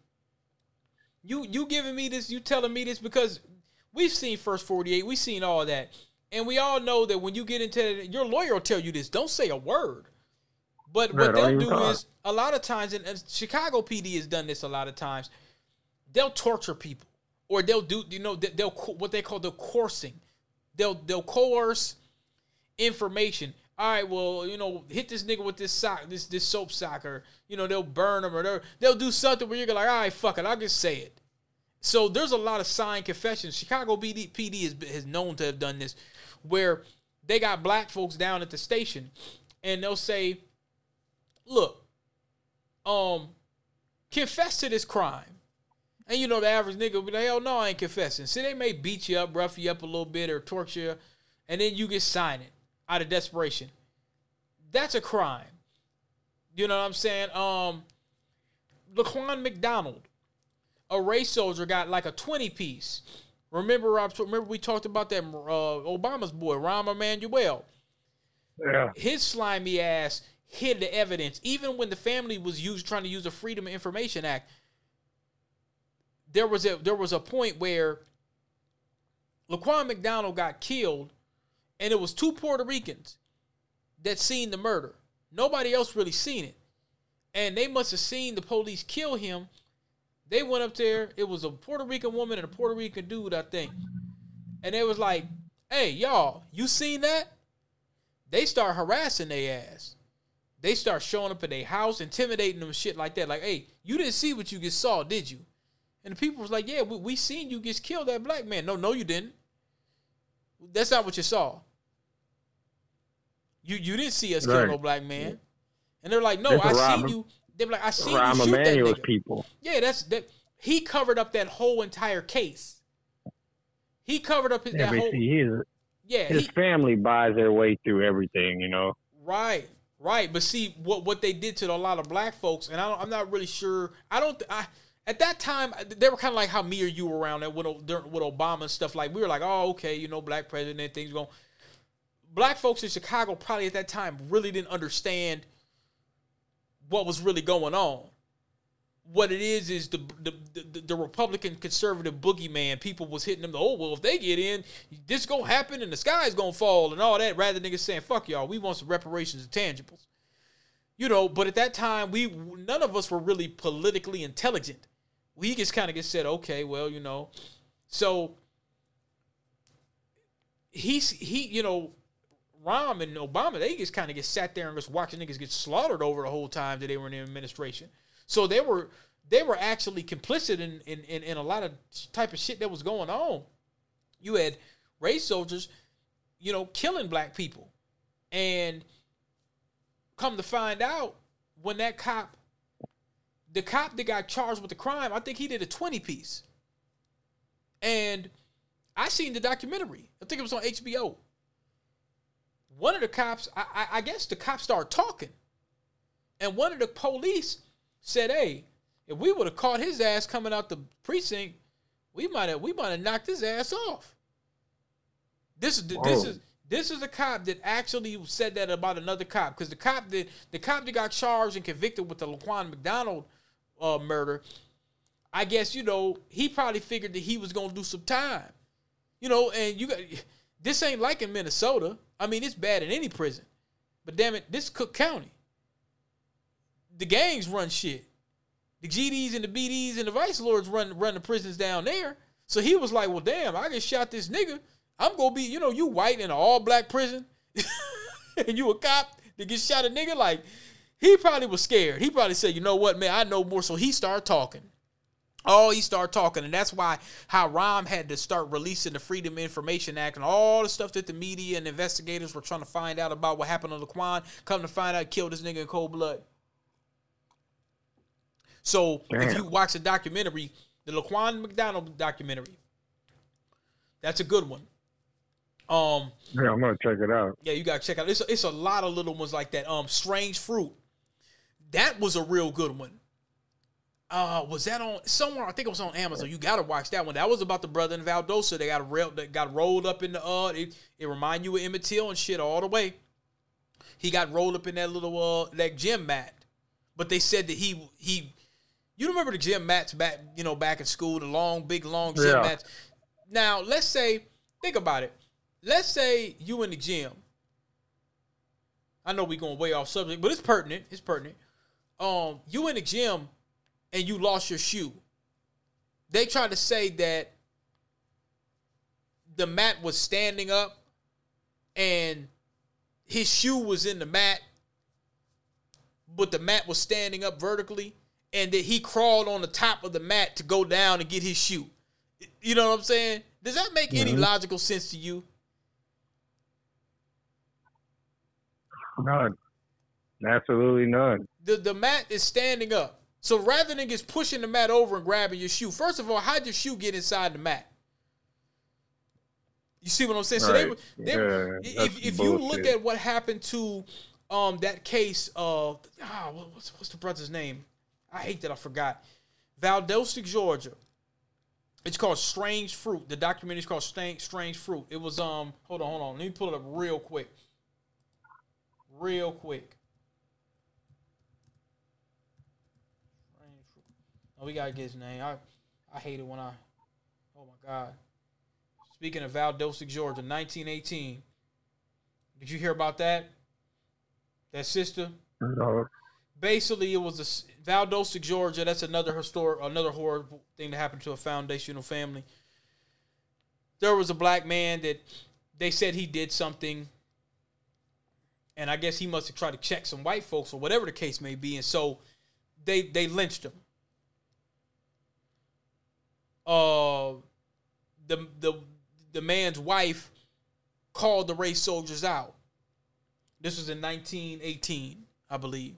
you you giving me this, you telling me this because we've seen first 48, we've seen all that. And we all know that when you get into it, your lawyer will tell you this. Don't say a word. But what they'll do talk. is a lot of times, and Chicago PD has done this a lot of times. They'll torture people, or they'll do you know they'll what they call the coursing. They'll they'll coerce information. All right, well, you know, hit this nigga with this sock, this this soap sock, or you know, they'll burn them or they'll, they'll do something where you're like, all right, fuck it, I'll just say it. So there's a lot of signed confessions. Chicago PD, PD is, is known to have done this, where they got black folks down at the station, and they'll say, "Look, um, confess to this crime." And you know the average nigga will be like, "Hell no, I ain't confessing." See, they may beat you up, rough you up a little bit, or torture you, and then you get sign it out of desperation. That's a crime. You know what I'm saying? Um, Laquan McDonald, a race soldier, got like a 20 piece. Remember, remember we talked about that uh, Obama's boy, Rahm Emanuel. Yeah. His slimy ass hid the evidence, even when the family was used trying to use the Freedom of Information Act. There was a there was a point where Laquan McDonald got killed and it was two Puerto Ricans that seen the murder. Nobody else really seen it. And they must have seen the police kill him. They went up there. It was a Puerto Rican woman and a Puerto Rican dude, I think. And it was like, hey, y'all, you seen that? They start harassing their ass. They start showing up at their house, intimidating them, shit like that. Like, hey, you didn't see what you just saw, did you? And the people was like, yeah, we, we seen you just kill that black man. No, no, you didn't. That's not what you saw. You you didn't see us right. kill no black man. And they're like, no, I seen you. They're like, I seen you shoot Emanuel's that nigga. people. Yeah, that's that. He covered up that whole entire case. He covered up his yeah, that whole. See, his, yeah, his he, family buys their way through everything, you know. Right, right. But see what what they did to a lot of black folks, and I am not really sure. I don't. I at that time they were kind of like how me or you were around that with with Obama and stuff. Like we were like, oh, okay, you know, black president, things going black folks in Chicago probably at that time really didn't understand what was really going on. What it is is the the, the the Republican conservative boogeyman. People was hitting them. The, oh well, if they get in, this gonna happen and the sky's gonna fall and all that. Rather than niggas saying fuck y'all, we want some reparations and tangibles. You know, but at that time, we none of us were really politically intelligent. We just kind of get said, okay, well, you know, so he's he, you know, Rahm and Obama, they just kind of get sat there and just watching niggas get slaughtered over the whole time that they were in the administration. So they were they were actually complicit in in, in, in a lot of type of shit that was going on. You had race soldiers, you know, killing black people. And come to find out, when that cop, the cop that got charged with the crime, I think he did a 20 piece. And I seen the documentary. I think it was on HBO. One of the cops, I, I, I guess the cops started talking. And one of the police said, "Hey, if we would have caught his ass coming out the precinct, we might have we might have knocked his ass off." This is this is this is a cop that actually said that about another cop because the cop that the cop that got charged and convicted with the Laquan McDonald uh, murder, I guess you know he probably figured that he was gonna do some time, you know. And you got this ain't like in Minnesota. I mean, it's bad in any prison, but damn it, this Cook County the gangs run shit. The GDs and the BDs and the vice lords run run the prisons down there. So he was like, "Well, damn, I just shot this nigga. I'm gonna be, you know, you white in an all black prison, and you a cop to get shot a nigga." Like he probably was scared. He probably said, "You know what, man? I know more." So he started talking. Oh, he started talking, and that's why how Rahm had to start releasing the Freedom Information Act and all the stuff that the media and investigators were trying to find out about what happened to Laquan. Come to find out, killed this nigga in cold blood. So Damn. if you watch the documentary, the Laquan McDonald documentary, that's a good one. Um, yeah, I'm gonna check it out. Yeah, you gotta check it out. It's a, it's a lot of little ones like that. Um, Strange Fruit, that was a real good one. Uh, was that on somewhere? I think it was on Amazon. You gotta watch that one. That was about the brother in Valdosta. They got a rail, that got rolled up in the uh. It, it remind you of Emmett Till and shit all the way. He got rolled up in that little uh that gym mat, but they said that he he you remember the gym mats back, you know, back in school, the long, big, long gym yeah. mats. Now, let's say, think about it. Let's say you in the gym. I know we're going way off subject, but it's pertinent. It's pertinent. Um, you in the gym and you lost your shoe. They try to say that the mat was standing up and his shoe was in the mat, but the mat was standing up vertically and that he crawled on the top of the mat to go down and get his shoe. You know what I'm saying? Does that make mm-hmm. any logical sense to you? None. Absolutely none. The the mat is standing up. So rather than just pushing the mat over and grabbing your shoe, first of all, how'd your shoe get inside the mat? You see what I'm saying? Right. So they, they yeah, if, if you look at what happened to um that case of ah, what's what's the brother's name? I hate that I forgot. Valdosta, Georgia. It's called Strange Fruit. The documentary is called Strange, Strange Fruit. It was um. Hold on, hold on. Let me pull it up real quick. Real quick. Oh, we gotta get his name. I I hate it when I. Oh my god. Speaking of Valdosta, Georgia, 1918. Did you hear about that? That sister? No basically it was a Valdosta, Georgia. That's another historic, another horrible thing that happened to a foundational family. There was a black man that they said he did something, and I guess he must have tried to check some white folks or whatever the case may be, and so they they lynched him. Uh, the the the man's wife called the race soldiers out. This was in 1918, I believe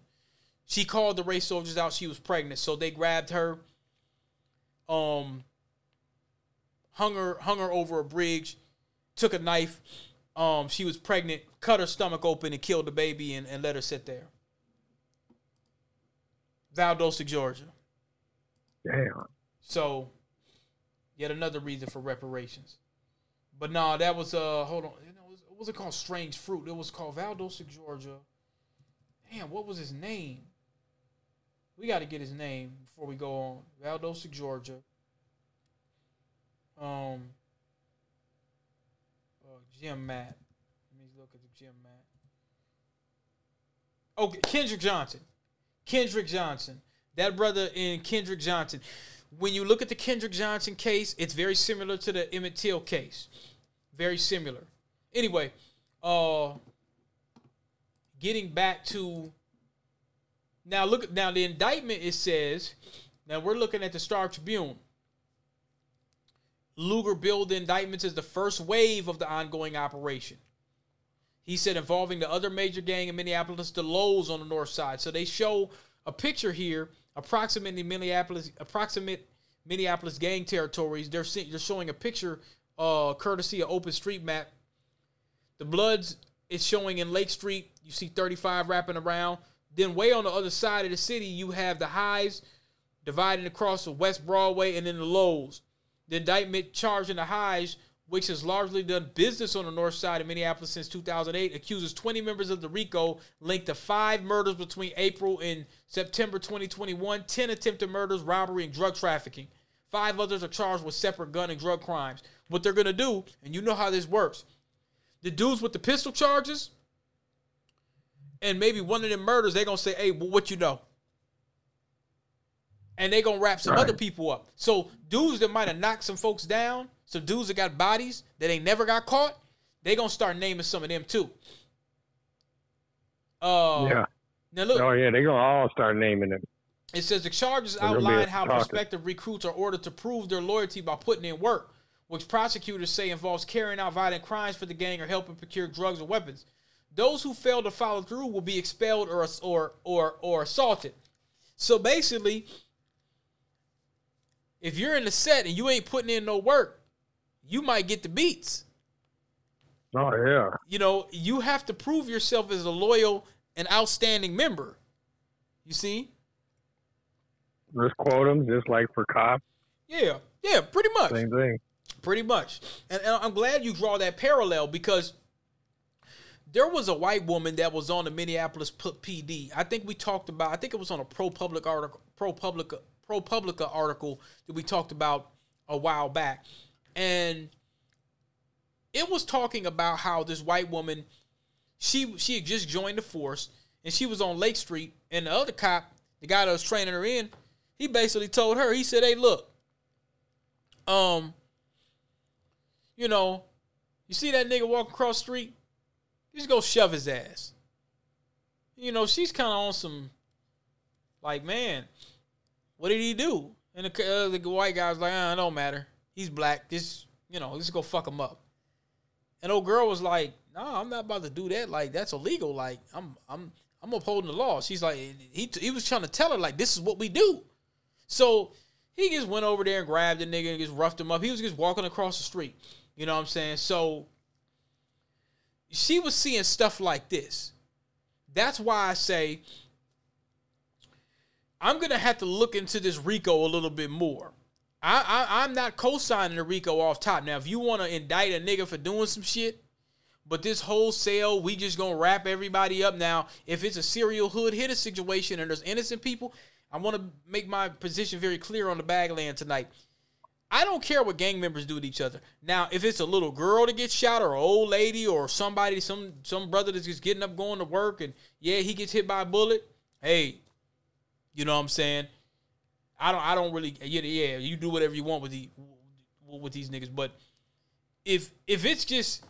she called the race soldiers out. She was pregnant, so they grabbed her, um, hung her hung her over a bridge, took a knife. Um, she was pregnant, cut her stomach open and killed the baby, and, and let her sit there. Valdosta, Georgia. Damn. So, yet another reason for reparations. But no, nah, that was uh, hold on, it was, it was it called Strange Fruit? It was called Valdosta, Georgia. Damn, what was his name? We got to get his name before we go on. Valdosta, Georgia. Um, uh, Jim Matt. Let me look at the Jim Matt. Okay, Kendrick Johnson. Kendrick Johnson. That brother in Kendrick Johnson. When you look at the Kendrick Johnson case, it's very similar to the Emmett Till case. Very similar. Anyway, uh getting back to now look now the indictment it says now we're looking at the Star Tribune. Luger billed the indictments as the first wave of the ongoing operation. He said involving the other major gang in Minneapolis, the Lows on the north side. So they show a picture here, approximately Minneapolis, approximate Minneapolis gang territories. They're they're showing a picture, uh, courtesy of OpenStreetMap. The Bloods is showing in Lake Street. You see 35 wrapping around. Then way on the other side of the city, you have the highs dividing across the West Broadway and then the lows. The indictment charging the highs, which has largely done business on the north side of Minneapolis since 2008, accuses 20 members of the RICO linked to five murders between April and September 2021, 10 attempted murders, robbery, and drug trafficking. Five others are charged with separate gun and drug crimes. What they're going to do, and you know how this works, the dudes with the pistol charges and maybe one of them murders, they're going to say, hey, well, what you know? And they're going to wrap some Right. other people up. So dudes that might have knocked some folks down, some dudes that got bodies that ain't never got caught, they going to start naming some of them too. Uh, yeah. Now look, Oh yeah, they're gonna all start naming them. it says the charges gonna outline how prospective recruits are ordered to prove their loyalty by putting in work, which prosecutors say involves carrying out violent crimes for the gang or helping procure drugs or weapons. Those who fail to follow through will be expelled or or or or assaulted. So basically, if you're in the set and you ain't putting in no work, you might get the beats. Oh yeah. You know, you have to prove yourself as a loyal and outstanding member. You see? Just quote them, just like for cops. Yeah, yeah, pretty much. Same thing. Pretty much. And, and I'm glad you draw that parallel because there was a white woman that was on the Minneapolis PD. I think we talked about. I think it was on a pro public article, ProPublica, pro publica article that we talked about a while back, and it was talking about how this white woman, she she had just joined the force, and she was on Lake Street, and the other cop, the guy that was training her in, he basically told her, he said, "Hey, look, um." you know, you see that nigga walking across the street, just go shove his ass. You know, she's kind of on some, like, man, what did he do? And the, uh, the white guy's like, ah, it don't matter. He's black. Just, you know, just go fuck him up. And old girl was like, no, I'm not about to do that. Like, that's illegal. Like, I'm, I'm, I'm upholding the law. She's like, he, he was trying to tell her, like, this is what we do. So he just went over there and grabbed the nigga and just roughed him up. He was just walking across the street. You know what I'm saying? So she was seeing stuff like this. That's why I say I'm gonna have to look into this Rico a little bit more. I, I'm not co-signing the Rico off top. Now, if you want to indict a nigga for doing some shit, but this wholesale, we just gonna wrap everybody up. Now, if it's a serial hood hitter situation and there's innocent people, I want to make my position very clear on the bagland tonight. I don't care what gang members do to each other. Now, if it's a little girl that gets shot or an old lady or somebody, some some brother that's just getting up going to work and yeah, he gets hit by a bullet. Hey, you know what I'm saying? I don't I don't really yeah, yeah, you do whatever you want with the with these niggas, but if if it's just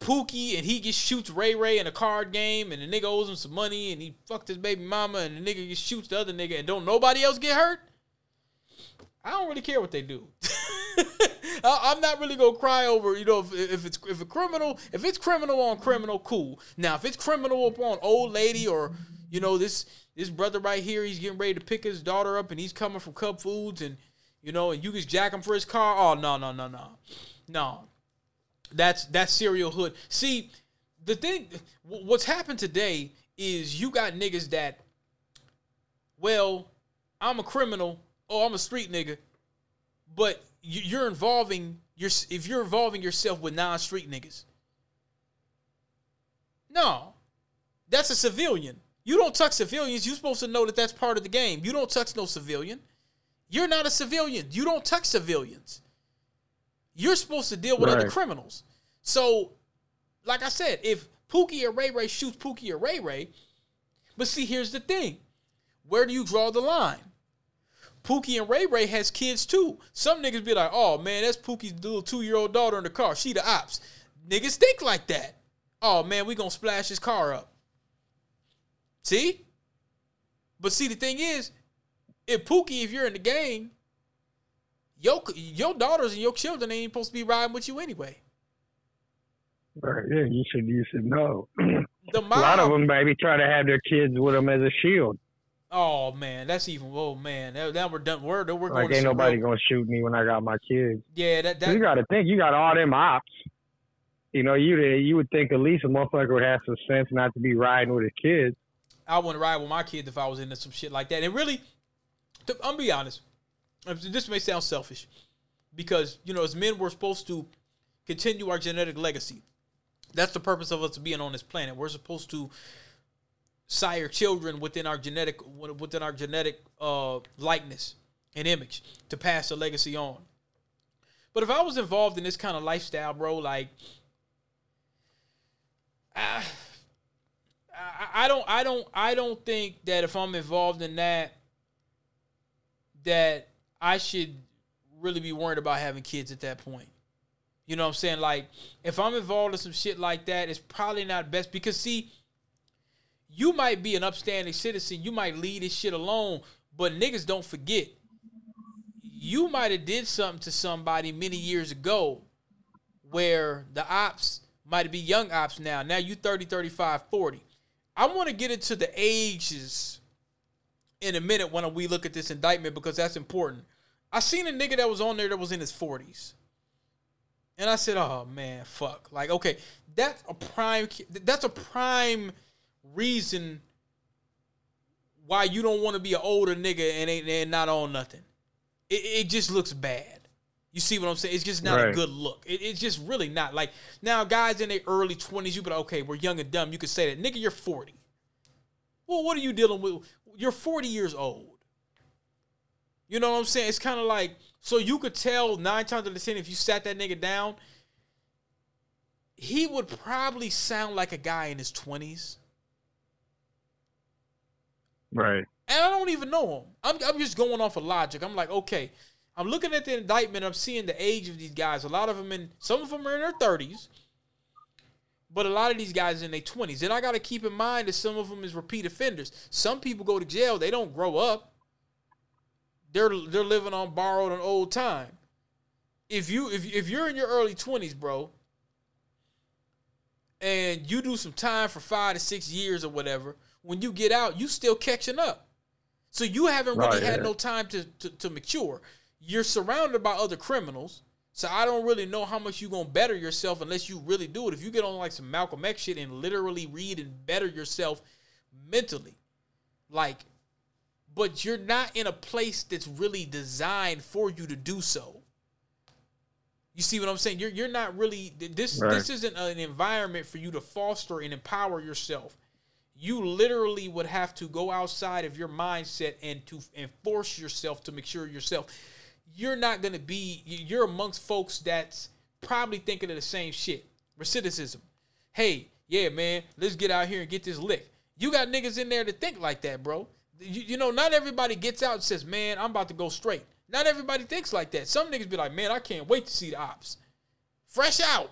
Pookie and he just shoots Ray Ray in a card game and the nigga owes him some money and he fucked his baby mama and the nigga just shoots the other nigga and don't nobody else get hurt, I don't really care what they do. I'm not really gonna cry over, you know, if, if it's if a criminal, if it's criminal on criminal, cool. Now, if it's criminal upon old lady or you know this this brother right here, he's getting ready to pick his daughter up and he's coming from Cub Foods and you know, and you just jack him for his car. Oh no no no no no. That's that's serial hood. See, the thing, what's happened today is you got niggas that, well, I'm a criminal. Oh, I'm a street nigga, but you- you're involving your if you're involving yourself with non-street niggas. No, that's a civilian. You don't touch civilians. You're supposed to know that that's part of the game. You don't touch no civilian. You're not a civilian. You don't touch civilians. You're supposed to deal with right. other criminals. So, like I said, if Pookie or Ray Ray shoots Pookie or Ray Ray, but see, here's the thing: where do you draw the line? Pookie and Ray Ray has kids too. Some niggas be like, "Oh man, that's Pookie's little two year old daughter in the car. She the ops." Niggas think like that. Oh man, we gonna splash his car up. See? But see, the thing is, if Pookie, if you're in the gang, your your daughters and your children ain't supposed to be riding with you anyway. Right. Yeah, you should you should know. the a lot of them, baby, try to have their kids with them as a shield. Oh man, that's even. Oh man, now, now we're done. We're, we're like ain't nobody gonna shoot me when I got my kids. Yeah, that, that you got to think. You got all them ops. You know, you you would think at least a motherfucker would have some sense not to be riding with his kids. I wouldn't ride with my kids if I was into some shit like that. And really, to, I'm be honest. This may sound selfish, because you know, as men, we're supposed to continue our genetic legacy. That's the purpose of us being on this planet. We're supposed to sire children within our genetic within our genetic uh, likeness and image to pass the legacy on. But if I was involved in this kind of lifestyle, bro, like I, I don't I don't I don't think that if I'm involved in that that I should really be worried about having kids at that point. You know what I'm saying? Like, if I'm involved in some shit like that, it's probably not best because see, you might be an upstanding citizen, you might leave this shit alone, but niggas don't forget. You might have did something to somebody many years ago where the ops might be young ops now. Now you 30, 35, 40. I want to get into the ages in a minute when we look at this indictment because that's important. I seen a nigga that was on there that was in his 40s. And I said, "Oh man, fuck." Like, okay, that's a prime that's a prime reason why you don't want to be an older nigga and ain't and not on nothing. It, it just looks bad. You see what I'm saying? It's just not right. a good look. It, it's just really not. Like now, guys in their early 20s, you like, okay, we're young and dumb. You could say that, nigga. You're 40. Well, what are you dealing with? You're 40 years old. You know what I'm saying? It's kind of like so you could tell nine times out of ten if you sat that nigga down, he would probably sound like a guy in his 20s. Right. And I don't even know him. I'm, I'm just going off of logic. I'm like, okay, I'm looking at the indictment. I'm seeing the age of these guys. A lot of them in, some of them are in their 30s, but a lot of these guys in their 20s. And I got to keep in mind that some of them is repeat offenders. Some people go to jail. They don't grow up. They're they're living on borrowed and old time. If you if if you're in your early 20s, bro, and you do some time for five to six years or whatever, when you get out, you still catching up. So you haven't really right, had yeah. no time to, to, to mature. You're surrounded by other criminals. So I don't really know how much you're gonna better yourself unless you really do it. If you get on like some Malcolm X shit and literally read and better yourself mentally, like, but you're not in a place that's really designed for you to do so. You see what I'm saying? You're you're not really this right. this isn't an environment for you to foster and empower yourself you literally would have to go outside of your mindset and to and force yourself to make sure yourself. You're not gonna be you're amongst folks that's probably thinking of the same shit. Recidivism. Hey, yeah, man, let's get out here and get this lick. You got niggas in there to think like that, bro. You, you know, not everybody gets out and says, man, I'm about to go straight. Not everybody thinks like that. Some niggas be like, man, I can't wait to see the ops. Fresh out.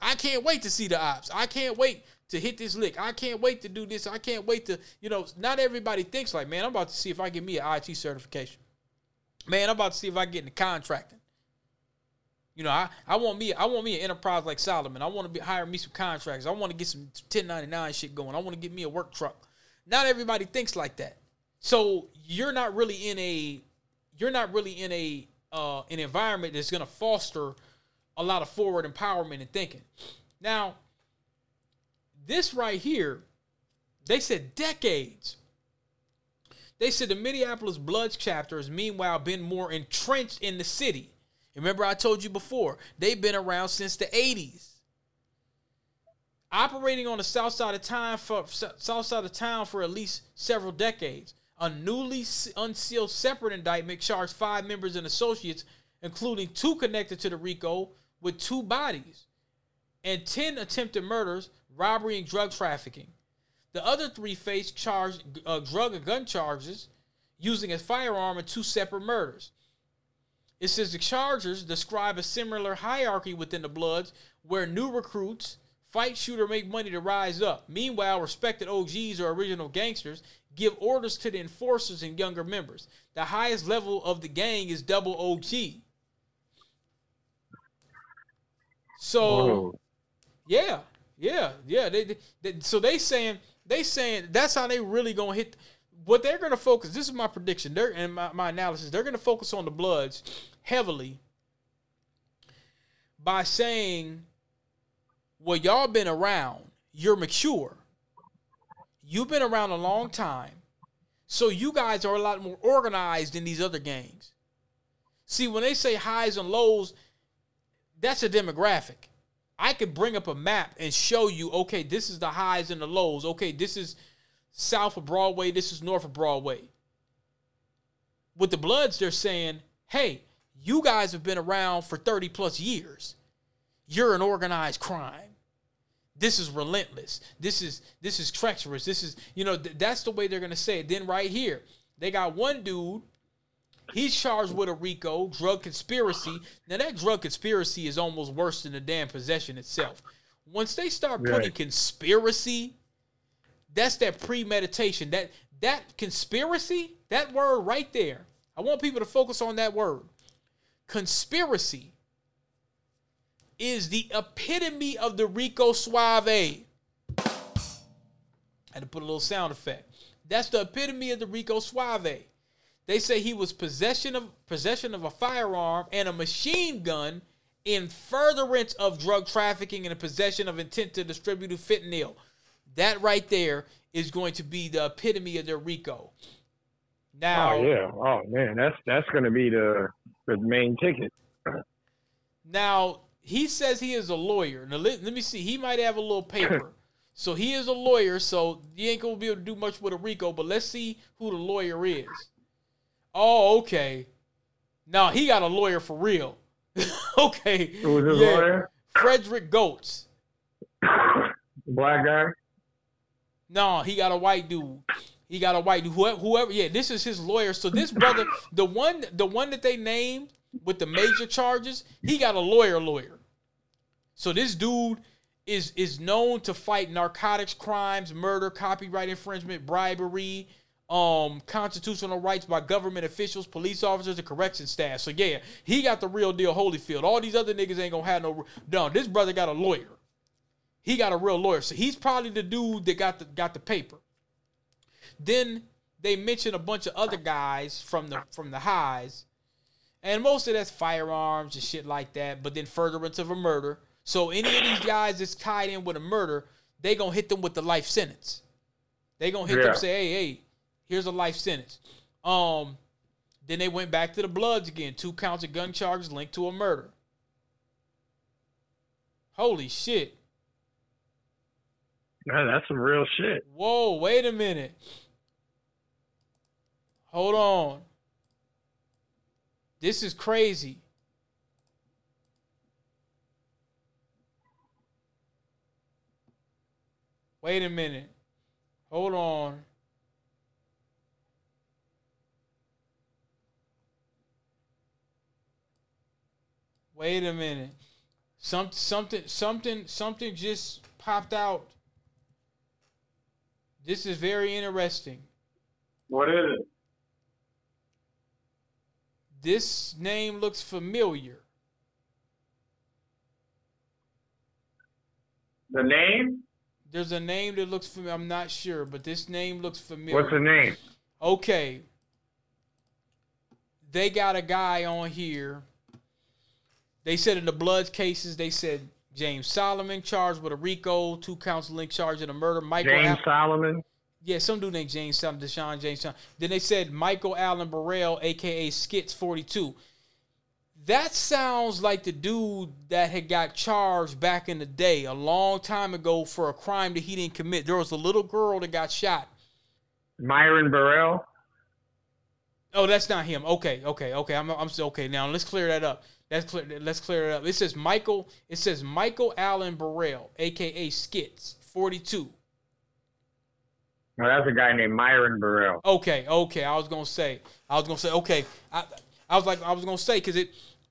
I can't wait to see the ops. I can't wait to hit this lick. I can't wait to do this. I can't wait to, you know, not everybody thinks like, man, I'm about to see if I get me an IT certification. Man, I'm about to see if I get into contracting. You know, I, I want me I want me an enterprise like Solomon. I want to be hire me some contractors. I want to get some 1099 shit going. I want to get me a work truck. Not everybody thinks like that. So you're not really in a you're not really in a uh, an environment that's going to foster a lot of forward empowerment and thinking. Now, this right here, they said decades. They said the Minneapolis Bloods chapter has meanwhile been more entrenched in the city. Remember, I told you before, they've been around since the 80s. operating on the south side of town for south side of town for at least several decades. A newly unsealed separate indictment charged five members and associates, including two connected to the RICO, with two bodies and 10 attempted murders, robbery, and drug trafficking. The other three faced charged uh, drug and gun charges using a firearm in two separate murders. It says the chargers describe a similar hierarchy within the Bloods where new recruits fight shoot, or make money to rise up. Meanwhile, respected OGs or original gangsters give orders to the enforcers and younger members. The highest level of the gang is double OG. So, Whoa. Yeah, yeah, yeah. They, they, they, so they saying they saying that's how they really gonna hit. What they're gonna focus. This is my prediction. They're and my, my analysis. They're gonna focus on the Bloods heavily by saying, "Well, y'all been around. You're mature. You've been around a long time." So you guys are a lot more organized than these other gangs. See, when they say highs and lows, that's a demographic. I could bring up a map and show you, okay, this is the highs and the lows. Okay, this is south of Broadway, this is north of Broadway. With the Bloods, they're saying, hey, you guys have been around for 30 plus years. You're an organized crime. This is relentless. This is this is treacherous. This is, you know, th- that's the way they're gonna say it. Then right here, they got one dude He's charged with a RICO drug conspiracy. Now that drug conspiracy is almost worse than the damn possession itself. Once they start putting right. conspiracy, that's that premeditation. That that conspiracy, that word right there. I want people to focus on that word. Conspiracy is the epitome of the Rico Suave. I had to put a little sound effect. That's the epitome of the Rico Suave. They say he was possession of possession of a firearm and a machine gun in furtherance of drug trafficking and a possession of intent to distribute fentanyl. That right there is going to be the epitome of their RICO. Now, oh yeah, oh man, that's that's going to be the the main ticket. now he says he is a lawyer. Now let, let me see. He might have a little paper. so he is a lawyer. So he ain't gonna be able to do much with a RICO. But let's see who the lawyer is. Oh, okay. Now he got a lawyer for real. okay. Who was his yeah. lawyer? Frederick Goetz. Black guy? No, he got a white dude. He got a white dude. Whoever, whoever, yeah, this is his lawyer. So this brother, the one, the one that they named with the major charges, he got a lawyer, lawyer. So this dude is is known to fight narcotics crimes, murder, copyright infringement, bribery, um constitutional rights by government officials, police officers, and correction staff. So yeah, he got the real deal Holyfield. All these other niggas ain't gonna have no no, this brother got a lawyer. He got a real lawyer. So he's probably the dude that got the got the paper. Then they mention a bunch of other guys from the from the highs. And most of that's firearms and shit like that, but then furtherance of a murder. So any of these guys that's tied in with a murder, they gonna hit them with the life sentence. They gonna hit yeah. them say, hey, hey, Here's a life sentence. Um, then they went back to the Bloods again. Two counts of gun charges linked to a murder. Holy shit. Man, that's some real shit. Whoa, wait a minute. Hold on. This is crazy. Wait a minute. Hold on. Wait a minute. Some, something something something just popped out. This is very interesting. What is it? This name looks familiar. The name? There's a name that looks familiar. I'm not sure, but this name looks familiar. What's the name? Okay. They got a guy on here they said in the Bloods cases, they said James Solomon charged with a RICO, two counts linked charge in a murder. Michael James Al- Solomon. Yeah, some dude named James Solomon, Deshaun James Solomon. Then they said Michael Allen Burrell, aka Skits 42. That sounds like the dude that had got charged back in the day, a long time ago, for a crime that he didn't commit. There was a little girl that got shot. Myon Burrell. Oh, that's not him. Okay, okay, okay. I'm, I'm still okay. Now let's clear that up. That's clear. Let's clear it up. It says Michael. It says Michael Allen Burrell, aka Skits, 42. No, that's a guy named Myon Burrell. Okay, okay. I was gonna say. I was gonna say. Okay. I, I was like. I was gonna say because it.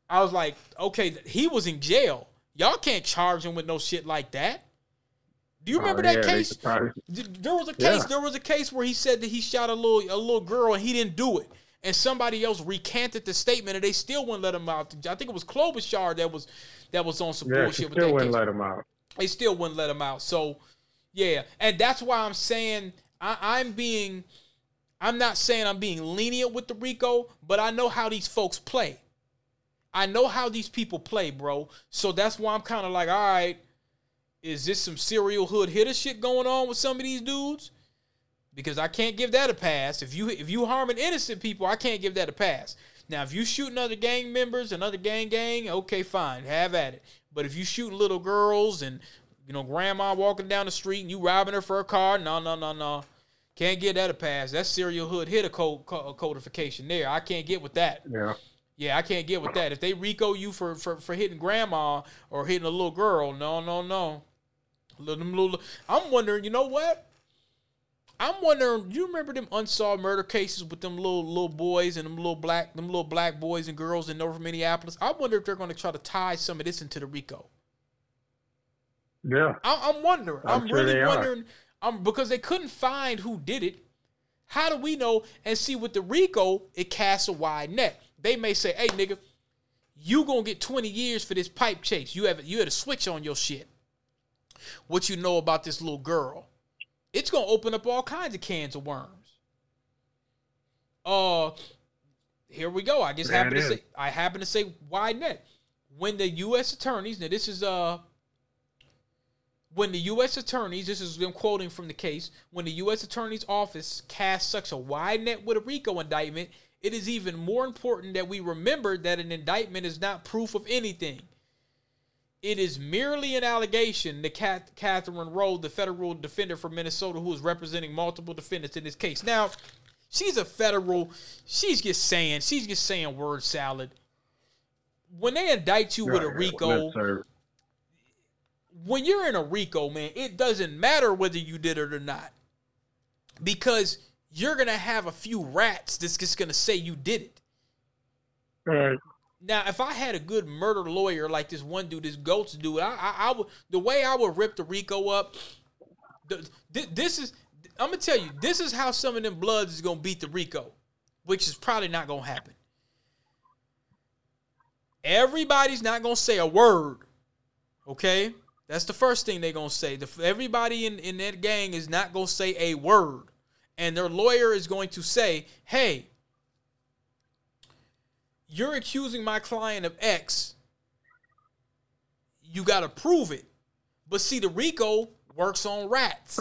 I was like, okay, he was in jail. Y'all can't charge him with no shit like that. Do you oh, remember Oh, that yeah, case? There was a case. Yeah. There was a case where he said that he shot a little a little girl and he didn't do it, and somebody else recanted the statement and they still wouldn't let him out. I think it was Klobuchar that was that was on some Yeah, bullshit still wouldn't case. let him out. They still wouldn't let him out. So yeah, and that's why I'm saying I, I'm being. I'm not saying I'm being lenient with the Rico, but I know how these folks play. I know how these people play, bro. So that's why I'm kind of like, all right, is this some serial hood hitter shit going on with some of these dudes? Because I can't give that a pass. If you if you harming innocent people, I can't give that a pass. Now, if you shooting other gang members and other gang gang, okay, fine, have at it. But if you shooting little girls and you know grandma walking down the street and you robbing her for a car, no, no, no, no, can't get that a pass. That's serial hood hitter code, co- codification there. I can't get with that. Yeah. Yeah, I can't get with that. If they RICO you for, for, for hitting grandma or hitting a little girl, no, no, no. Little, little, I'm wondering, you know what? I'm wondering, you remember them unsolved murder cases with them little little boys and them little black them little black boys and girls in North Minneapolis? I wonder if they're going to try to tie some of this into the RICO. Yeah. I, I'm wondering. I'm, I'm sure really wondering. Um, because they couldn't find who did it. How do we know? And see, with the RICO, it casts a wide net. They may say, "Hey, nigga, you gonna get 20 years for this pipe chase. You have you had a switch on your shit. What you know about this little girl? It's gonna open up all kinds of cans of worms. Uh, here we go. I just happen to say I happen to say wide net. When the U.S. attorneys, now this is uh when the U.S. attorneys, this is them quoting from the case, when the U.S. attorney's office casts such a wide net with a RICO indictment, it is even more important that we remember that an indictment is not proof of anything. It is merely an allegation that Kath- Katherian Roe, the federal defender from Minnesota, who is representing multiple defendants in this case. Now, she's a federal. She's just saying. She's just saying word salad. When they indict you with a RICO, when you're in a RICO, man, it doesn't matter whether you did it or not. Because you're gonna have a few rats that's just gonna say you did it. Right. Now, if I had a good murder lawyer like this one dude, this Goats dude, I, I, I would the way I would rip the Rico up. The, this is I'm gonna tell you, this is how some of them Bloods is gonna beat the Rico, which is probably not gonna happen. Everybody's not gonna say a word, okay? That's the first thing they're gonna say. The, everybody in, in that gang is not gonna say a word, and their lawyer is going to say, "Hey, you're accusing my client of X. You got to prove it. But see, the RICO works on rats.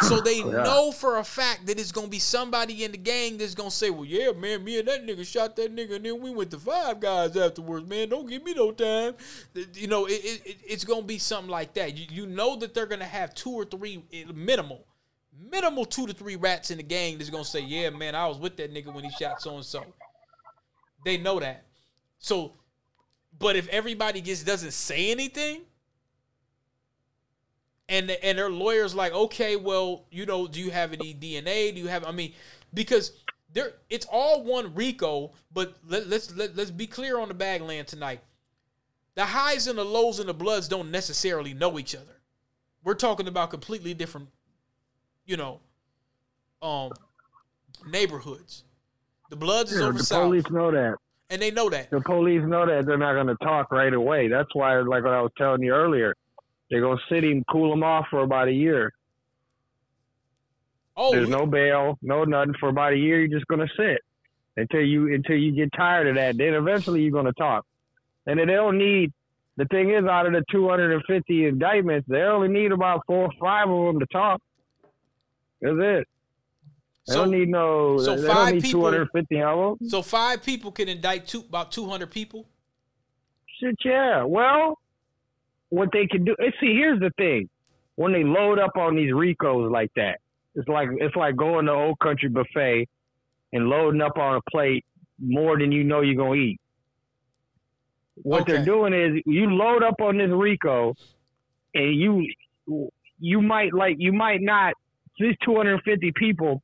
So they Yeah. know for a fact that it's going to be somebody in the gang that's going to say, well, yeah, man, me and that nigga shot that nigga, and then we went to five guys afterwards, man. Don't give me no time. You know, it, it, it- it's going to be something like that. You, you know that they're going to have two or three, eh, minimal, minimal two to three rats in the gang that's going to say, yeah, man, I was with that nigga when he shot so and so. They know that. So, but if everybody just doesn't say anything, and and their lawyers like, okay, well, you know, do you have any DNA? Do you have? I mean, because there, it's all one RICO. But let, let's let, let's be clear on the bagland tonight. The highs and the lows and the bloods don't necessarily know each other. We're talking about completely different, you know, um, neighborhoods. The bloods is Yeah, over the south, police know that. and they know that. The police know that they're not going to talk right away. That's why, like what I was telling you earlier, they're going to sit him, cool him off for about a year. Oh, There's we- no bail, no nothing for about a year. You're just going to sit until you until you get tired of that. Then eventually you're going to talk. And they don't need. The thing is, out of the 250 indictments, they only need about four or five of them to talk. That's it. They so don't need no. so they five don't need people- 250 of. So five people can indict two about two hundred people. shit, yeah. Well, what they can do. See, here's the thing: when they load up on these Ricos like that, it's like it's like going to Old Country Buffet and loading up on a plate more than you know you're gonna eat. What Okay. they're doing is you load up on this Rico, and you you might like you might not. These 250 people,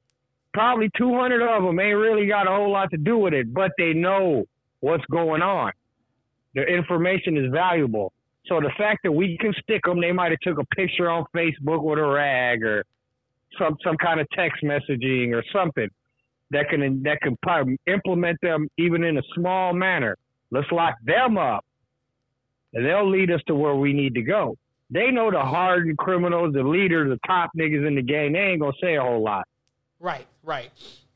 probably 200 of them ain't really got a whole lot to do with it, but they know what's going on. Their information is valuable. So the fact that we can stick them, they might have took a picture on Facebook with a rag or some some kind of text messaging or something that can that can implement them even in a small manner. Let's lock them up, and they'll lead us to where we need to go. They know the hardened criminals, the leaders, the top niggas in the game. They ain't gonna say a whole lot. Right, right,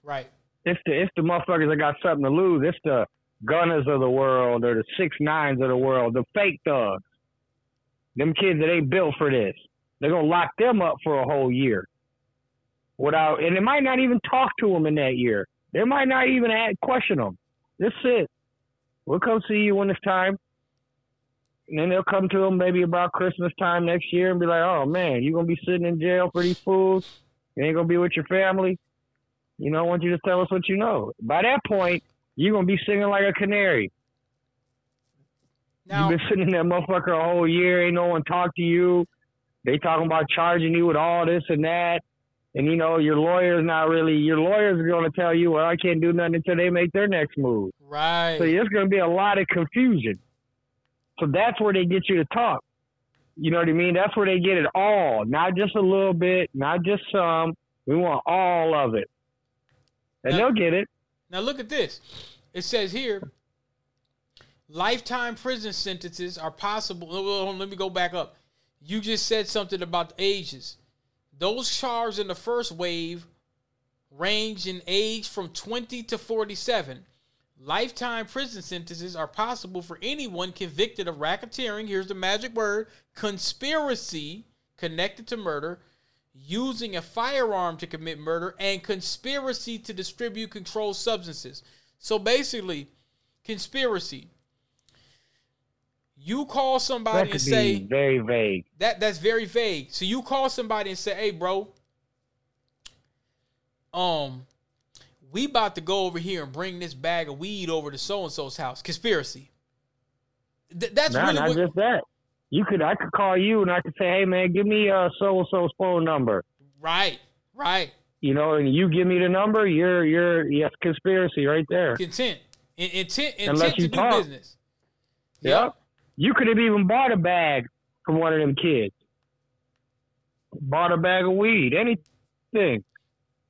right. It's the it's the motherfuckers that got something to lose. It's the gunners of the world or the six nines of the world, the fake thugs. Them kids that ain't built for this. They're gonna lock them up for a whole year. Without and they might not even talk to them in that year. They might not even question them. That's it. We'll come see you when it's time. And then they'll come to them maybe about Christmas time next year and be like, "Oh man, you're gonna be sitting in jail for these fools? You ain't gonna be with your family." You know, I want you to tell us what you know. By that point, you're gonna be singing like a canary. Now, You've been sitting in that motherfucker a whole year, ain't no one talk to you. They talking about charging you with all this and that. And you know, your lawyer's not really your lawyer's gonna tell you, Well, I can't do nothing until they make their next move. right. So there's gonna be a lot of confusion. So that's where they get you to talk. You know what I mean? That's where they get it all, not just a little bit, not just some. We want all of it. And Now- they'll get it. Now look at this. It says here, lifetime prison sentences are possible. Let me go back up. You just said something about the ages. Those charged in the first wave range in age from 20 to 47. Lifetime prison sentences are possible for anyone convicted of racketeering. Here's the magic word conspiracy connected to murder, using a firearm to commit murder, and conspiracy to distribute controlled substances. So basically, conspiracy. You call somebody and say, very vague. that that's very vague. So you call somebody and say, "Hey, bro, um, we about to go over here and bring this bag of weed over to so and so's house." Conspiracy. Th- that's really not what. just that. You could I could call you and I could say, Hey man, give me uh so and so's phone number. right, right. You know, and you give me the number, you're you're yes, conspiracy right there. Content, In- intent, Unless intent to you do talk. business. Yep. You could have even bought a bag from one of them kids. Bought a bag of weed, anything.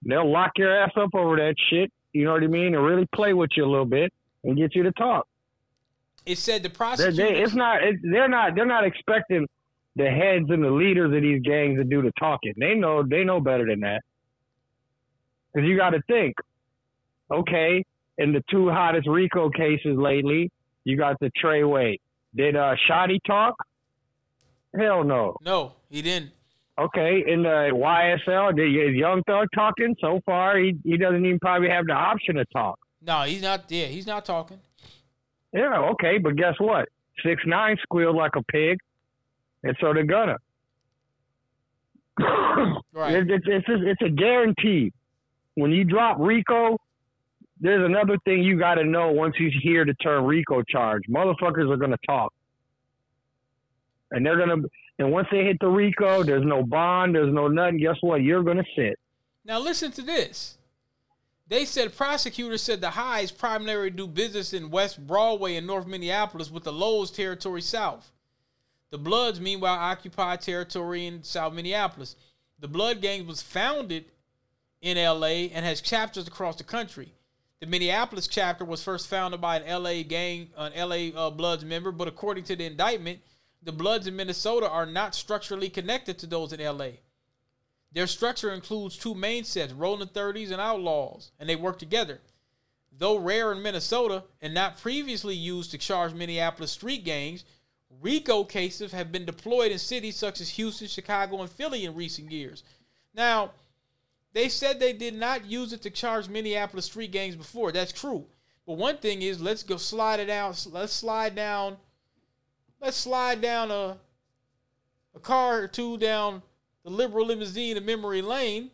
They'll lock your ass up over that shit, you know what I mean, and really play with you a little bit and get you to talk. It said the prosecutor. they, it's not. It, they're not. They're not expecting the heads and the leaders of these gangs to do the talking. They know. They know better than that. Because you got to think. Okay, in the two hottest RICO cases lately, you got the Treyway. Did uh, Shotti talk? Hell no. no, he didn't. Okay, in the YSL, did is Young Thug talking? So far, he he doesn't even probably have the option to talk. No, he's not. Yeah, he's not talking. Yeah, okay, but guess what? Six nine squealed like a pig, and so they're gonna. Right. It- It's it's just- it's a guarantee. When you drop Rico, there's another thing you got to know once you hear the term Rico charge. Motherfuckers are gonna talk, and they're gonna. And once they hit the Rico, there's no bond, there's no nothing. Guess what? You're gonna sit. Now listen to this. They said prosecutors said the highs primarily do business in West Broadway and North Minneapolis with the Lows territory south. The Bloods, meanwhile, occupy territory in South Minneapolis. The Blood Gang was founded in LA and has chapters across the country. The Minneapolis chapter was first founded by an LA gang, an LA uh, Bloods member, but according to the indictment, the Bloods in Minnesota are not structurally connected to those in LA. Their structure includes two main sets, Rolling 30s and Outlaws, and they work together. Though rare in Minnesota and not previously used to charge Minneapolis street gangs, RICO cases have been deployed in cities such as Houston, Chicago, and Philly in recent years. Now, they said they did not use it to charge Minneapolis street gangs before. That's true. But one thing is, let's go slide it out. Let's slide down let's slide down a a car or two down the liberal limousine in memory lane.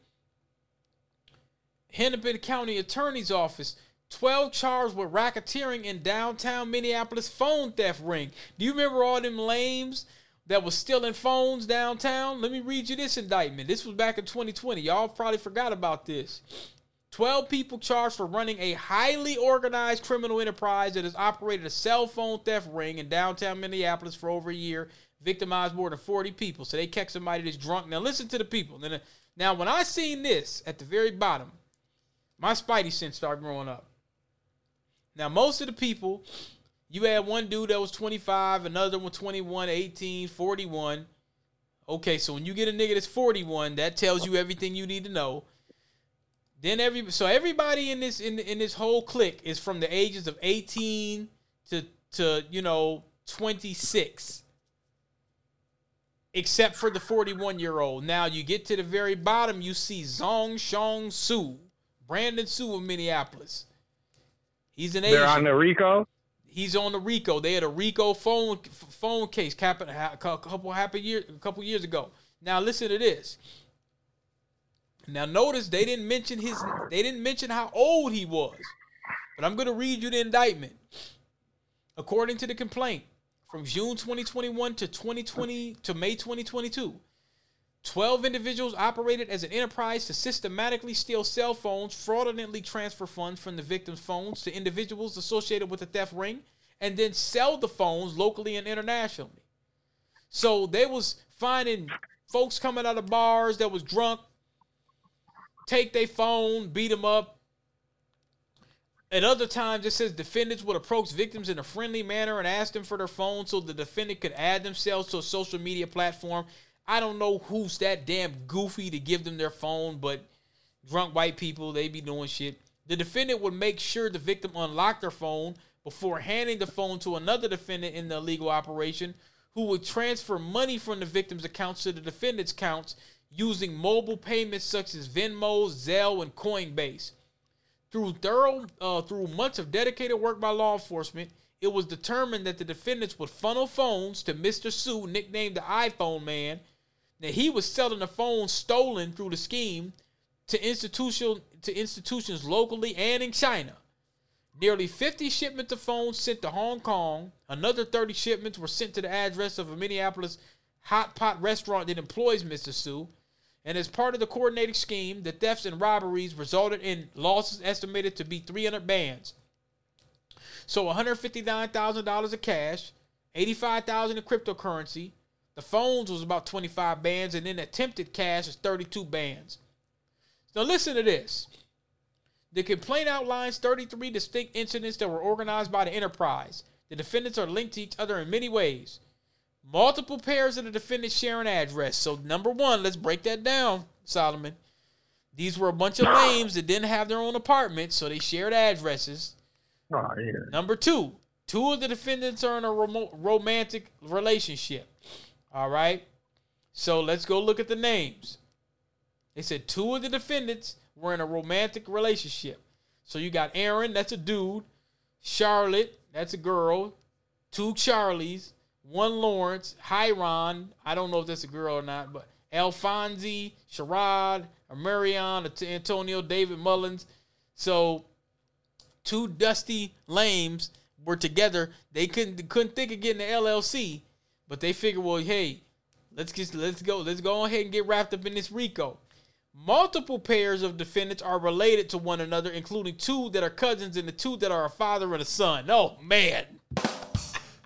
Hennepin County Attorney's Office 12 charged with racketeering in downtown Minneapolis phone theft ring. Do you remember all them lames that was stealing phones downtown? Let me read you this indictment. This was back in 2020. Y'all probably forgot about this. 12 people charged for running a highly organized criminal enterprise that has operated a cell phone theft ring in downtown Minneapolis for over a year, victimized more than 40 people. So they catch somebody that's drunk. Now listen to the people. Now, when I seen this at the very bottom, my spidey sense started growing up. Now, most of the people, you had one dude that was 25, another one 21, 18, 41. Okay, so when you get a nigga that's 41, that tells you everything you need to know. Then every so everybody in this in in this whole clique is from the ages of 18 to to you know 26 except for the 41 year old. Now you get to the very bottom, you see Zong Shong Su, Brandon Su of Minneapolis. He's an Asian. They're on the RICO. He's on the RICO. They had a RICO phone phone case a couple happy year a couple years ago. Now listen to this. Now notice they didn't mention his they didn't mention how old he was. But I'm going to read you the indictment. According to the complaint, from June 2021 to 2020 to May 2022, 12 individuals operated as an enterprise to systematically steal cell phones, fraudulently transfer funds from the victims' phones to individuals associated with the theft ring, and then sell the phones locally and internationally. So they was finding folks coming out of bars that was drunk, take their phone, beat them up. At other times, it says defendants would approach victims in a friendly manner and ask them for their phone so the defendant could add themselves to a social media platform I don't know who's that damn goofy to give them their phone, but drunk white people, they be doing shit. The defendant would make sure the victim unlocked their phone before handing the phone to another defendant in the illegal operation who would transfer money from the victim's accounts to the defendant's accounts using mobile payments such as Venmo, Zelle, and Coinbase. Through thorough, uh, through months of dedicated work by law enforcement, it was determined that the defendants would funnel phones to Mr. Su, nicknamed the iPhone Man, that he was selling the phones stolen through the scheme to institutional to institutions locally and in China. Nearly 50 shipments of phones sent to Hong Kong. Another 30 shipments were sent to the address of a Minneapolis hot pot restaurant that employs Mr. Su. And as part of the coordinated scheme, the thefts and robberies resulted in losses estimated to be 300 bands. So $159,000 of cash, 85,000 in cryptocurrency, the phones was about 25 bands, and then attempted cash is 32 bands. Now listen to this. The complaint outlines 33 distinct incidents that were organized by the enterprise. The defendants are linked to each other in many ways. Multiple pairs of the defendants share an address. So number one, let's break that down, Solomon. These were a bunch of lames that didn't have their own apartment, so they shared addresses. Oh, yeah. Number two, two of the defendants are in a remote romantic relationship. All right. So let's go look at the names. They said two of the defendants were in a romantic relationship. So you got Aaron, that's a dude. Charlotte, that's a girl. Two Charlies. One Lawrence. Hiron, I don't know if that's a girl or not, but Alfonsi, Sherrod, Marion, Antonio, David Mullins. So two dusty lames were together. They couldn't couldn't think of getting the LLC. But they figure, well, hey, let's just let's go, let's go ahead and get wrapped up in this RICO. Multiple pairs of defendants are related to one another, including two that are cousins and the two that are a father and a son. Oh man.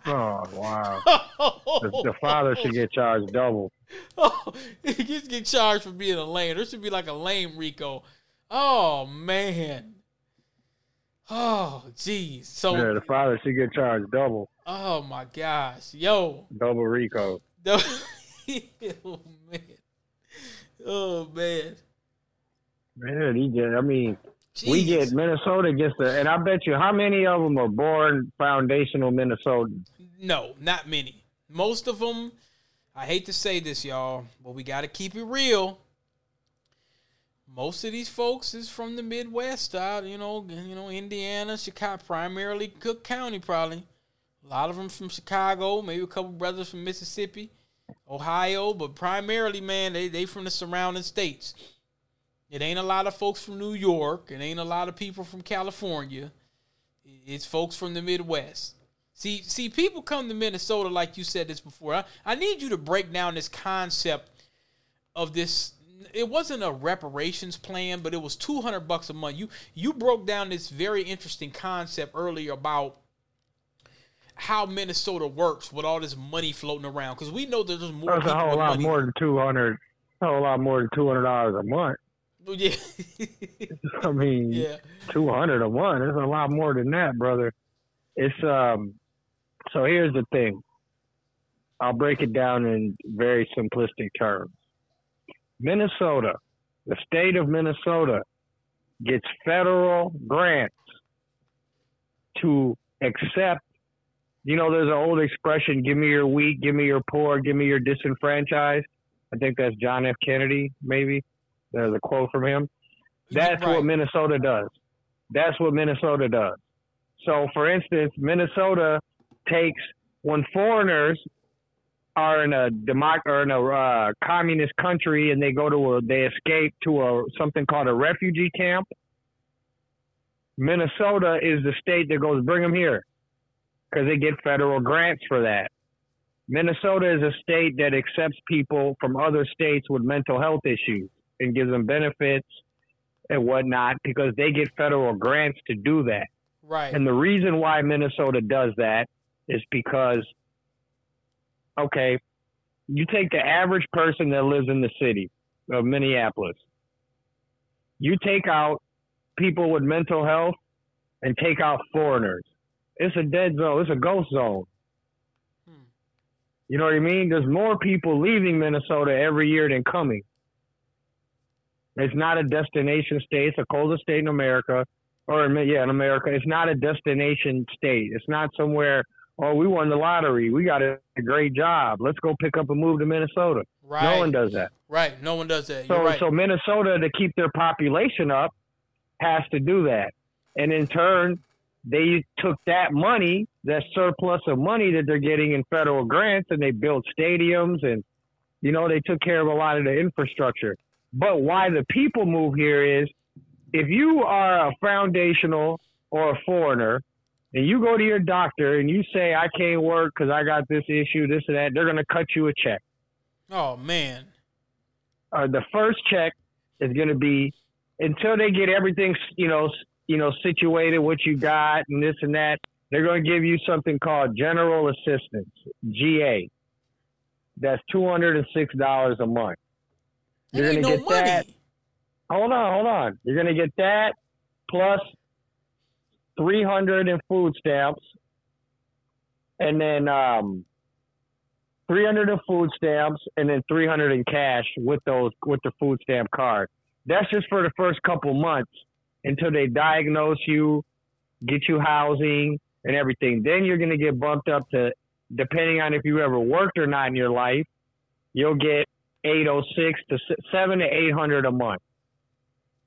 Oh wow! the, the, father should get charged double. Oh, he just get charged for being a lame. There should be like a lame Rico. Oh man. Oh jeez. So yeah, the father should get charged double. Oh my gosh, yo, double Rico. oh man, oh man. Man, he get. I mean, Jeez. we get Minnesota gets the, and I bet you how many of them are born foundational Minnesotans. No, not many. Most of them. I hate to say this, y'all, but we got to keep it real. Most of these folks is from the Midwest, out you know, you know, Indiana, Chicago, primarily Cook County, probably A lot of them from Chicago, maybe a couple brothers from Mississippi, Ohio, but primarily, man, they they from the surrounding states. It ain't a lot of folks from New York. It ain't a lot of people from California. It's folks from the Midwest. See, see, people come to Minnesota like you said this before. I, I need you to break down this concept of this. It wasn't a reparations plan, but it was two hundred bucks a month. You you broke down this very interesting concept earlier about how Minnesota works with all this money floating around because we know that there's more. That's a whole lot money. more than two hundred. A whole lot more than two hundred dollars a month. Yeah. I mean, yeah. two hundred a month. It's a lot more than that, brother. It's um. So here's the thing. I'll break it down in very simplistic terms. Minnesota, the state of Minnesota, gets federal grants to accept. You know, there's an old expression: "Give me your weak, give me your poor, give me your disenfranchised." I think that's John F. Kennedy, maybe. There's a quote from him. That's Right. what Minnesota does. That's what Minnesota does. So, for instance, Minnesota takes when foreigners are in a democ or in a uh, communist country and they go to a they escape to a something called a refugee camp. Minnesota is the state that goes bring them here because they get federal grants for that. Minnesota is a state that accepts people from other states with mental health issues and gives them benefits and whatnot because they get federal grants to do that. Right. And the reason why Minnesota does that is because, okay, you take the average person that lives in the city of Minneapolis, you take out people with mental health and take out foreigners. It's a dead zone, it's a ghost zone. Hmm. You know what I mean? There's more people leaving Minnesota every year than coming. It's not a destination state. It's the coldest state in America, or yeah, in America. It's not a destination state. It's not somewhere. Oh, we won the lottery. We got a, a great job. Let's go pick up and move to Minnesota. right. No one does that. Right. No one does that. So, You're right. so Minnesota to keep their population up has to do that, and in turn, they took that money, that surplus of money that they're getting in federal grants, and they built stadiums, and you know they took care of a lot of the infrastructure. But why the people move here is, if you are a foundational or a foreigner, and you go to your doctor and you say I can't work because I got this issue, this and that, they're going to cut you a check oh man. uh, the first check is going to be until they get everything, you know, you know, situated, what you got and this and that. They're going to give you something called general assistance, GA. That's two hundred and six dollars a month. You're ain't gonna no get money. that. Hold on, hold on. You're going to get that plus three hundred in food stamps, and then um, three hundred in food stamps, and then three hundred in cash with those with the food stamp card. That's just for the first couple months until they diagnose you, get you housing and everything. Then you're going to get bumped up to, depending on if you ever worked or not in your life, you'll get 806 to 7 to 800 a month,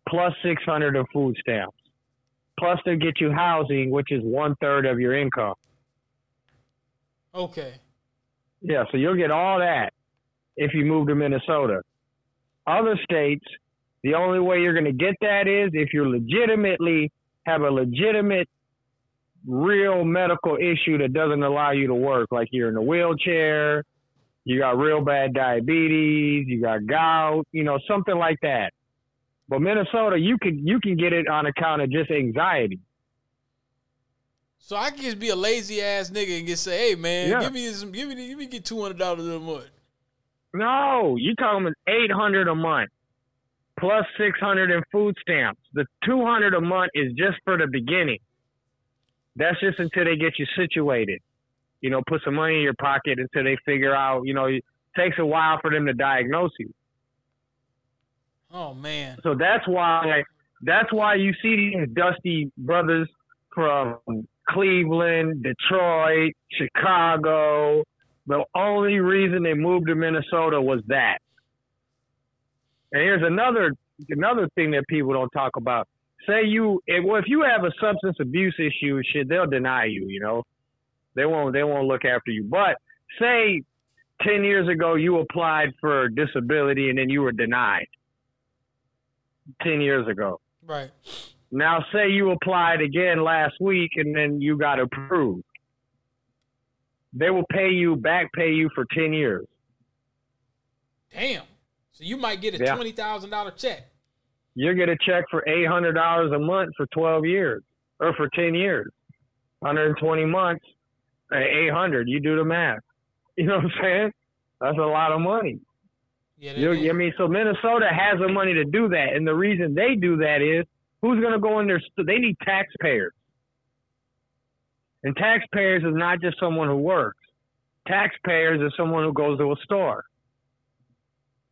plus 600 of food stamps. Plus they'll get you housing, which is one third of your income. Okay. Yeah, so you'll get all that if you move to Minnesota. Other states, the only way you're going to get that is if you legitimately have a legitimate, real medical issue that doesn't allow you to work, like you're in a wheelchair, you got real bad diabetes, you got gout, you know, something like that. But Minnesota, you can you can get it on account of just anxiety. So I can just be a lazy ass nigga and just say, "Hey man, Yeah. give me some, give me, give me get two hundred dollars a month." No, you talking eight hundred a month plus six hundred in food stamps. The two hundred a month is just for the beginning. That's just until they get you situated. You know, put some money in your pocket until they figure out. You know, it takes a while for them to diagnose you. Oh man. So that's why that's why you see these dusty brothers from Cleveland, Detroit, Chicago. The only reason they moved to Minnesota was that. And here's another another thing that people don't talk about. Say you if, well, if you have a substance abuse issue shit, they'll deny you, you know. They won't they won't look after you. But say ten years ago you applied for disability and then you were denied. Ten years ago. Right. Now say you applied again last week and then you got approved. They will pay you back pay you for ten years. Damn. So you might get a Yeah. twenty thousand dollar check. you get a check for eight hundred dollars a month for twelve years or for ten years, hundred and twenty months, uh, eight hundred. You do the math. You know what I'm saying? That's a lot of money. Yeah. You, is. I mean, so Minnesota has the money to do that, and the reason they do that is who's going to go in there? They need taxpayers, and taxpayers is not just someone who works. Taxpayers is someone who goes to a store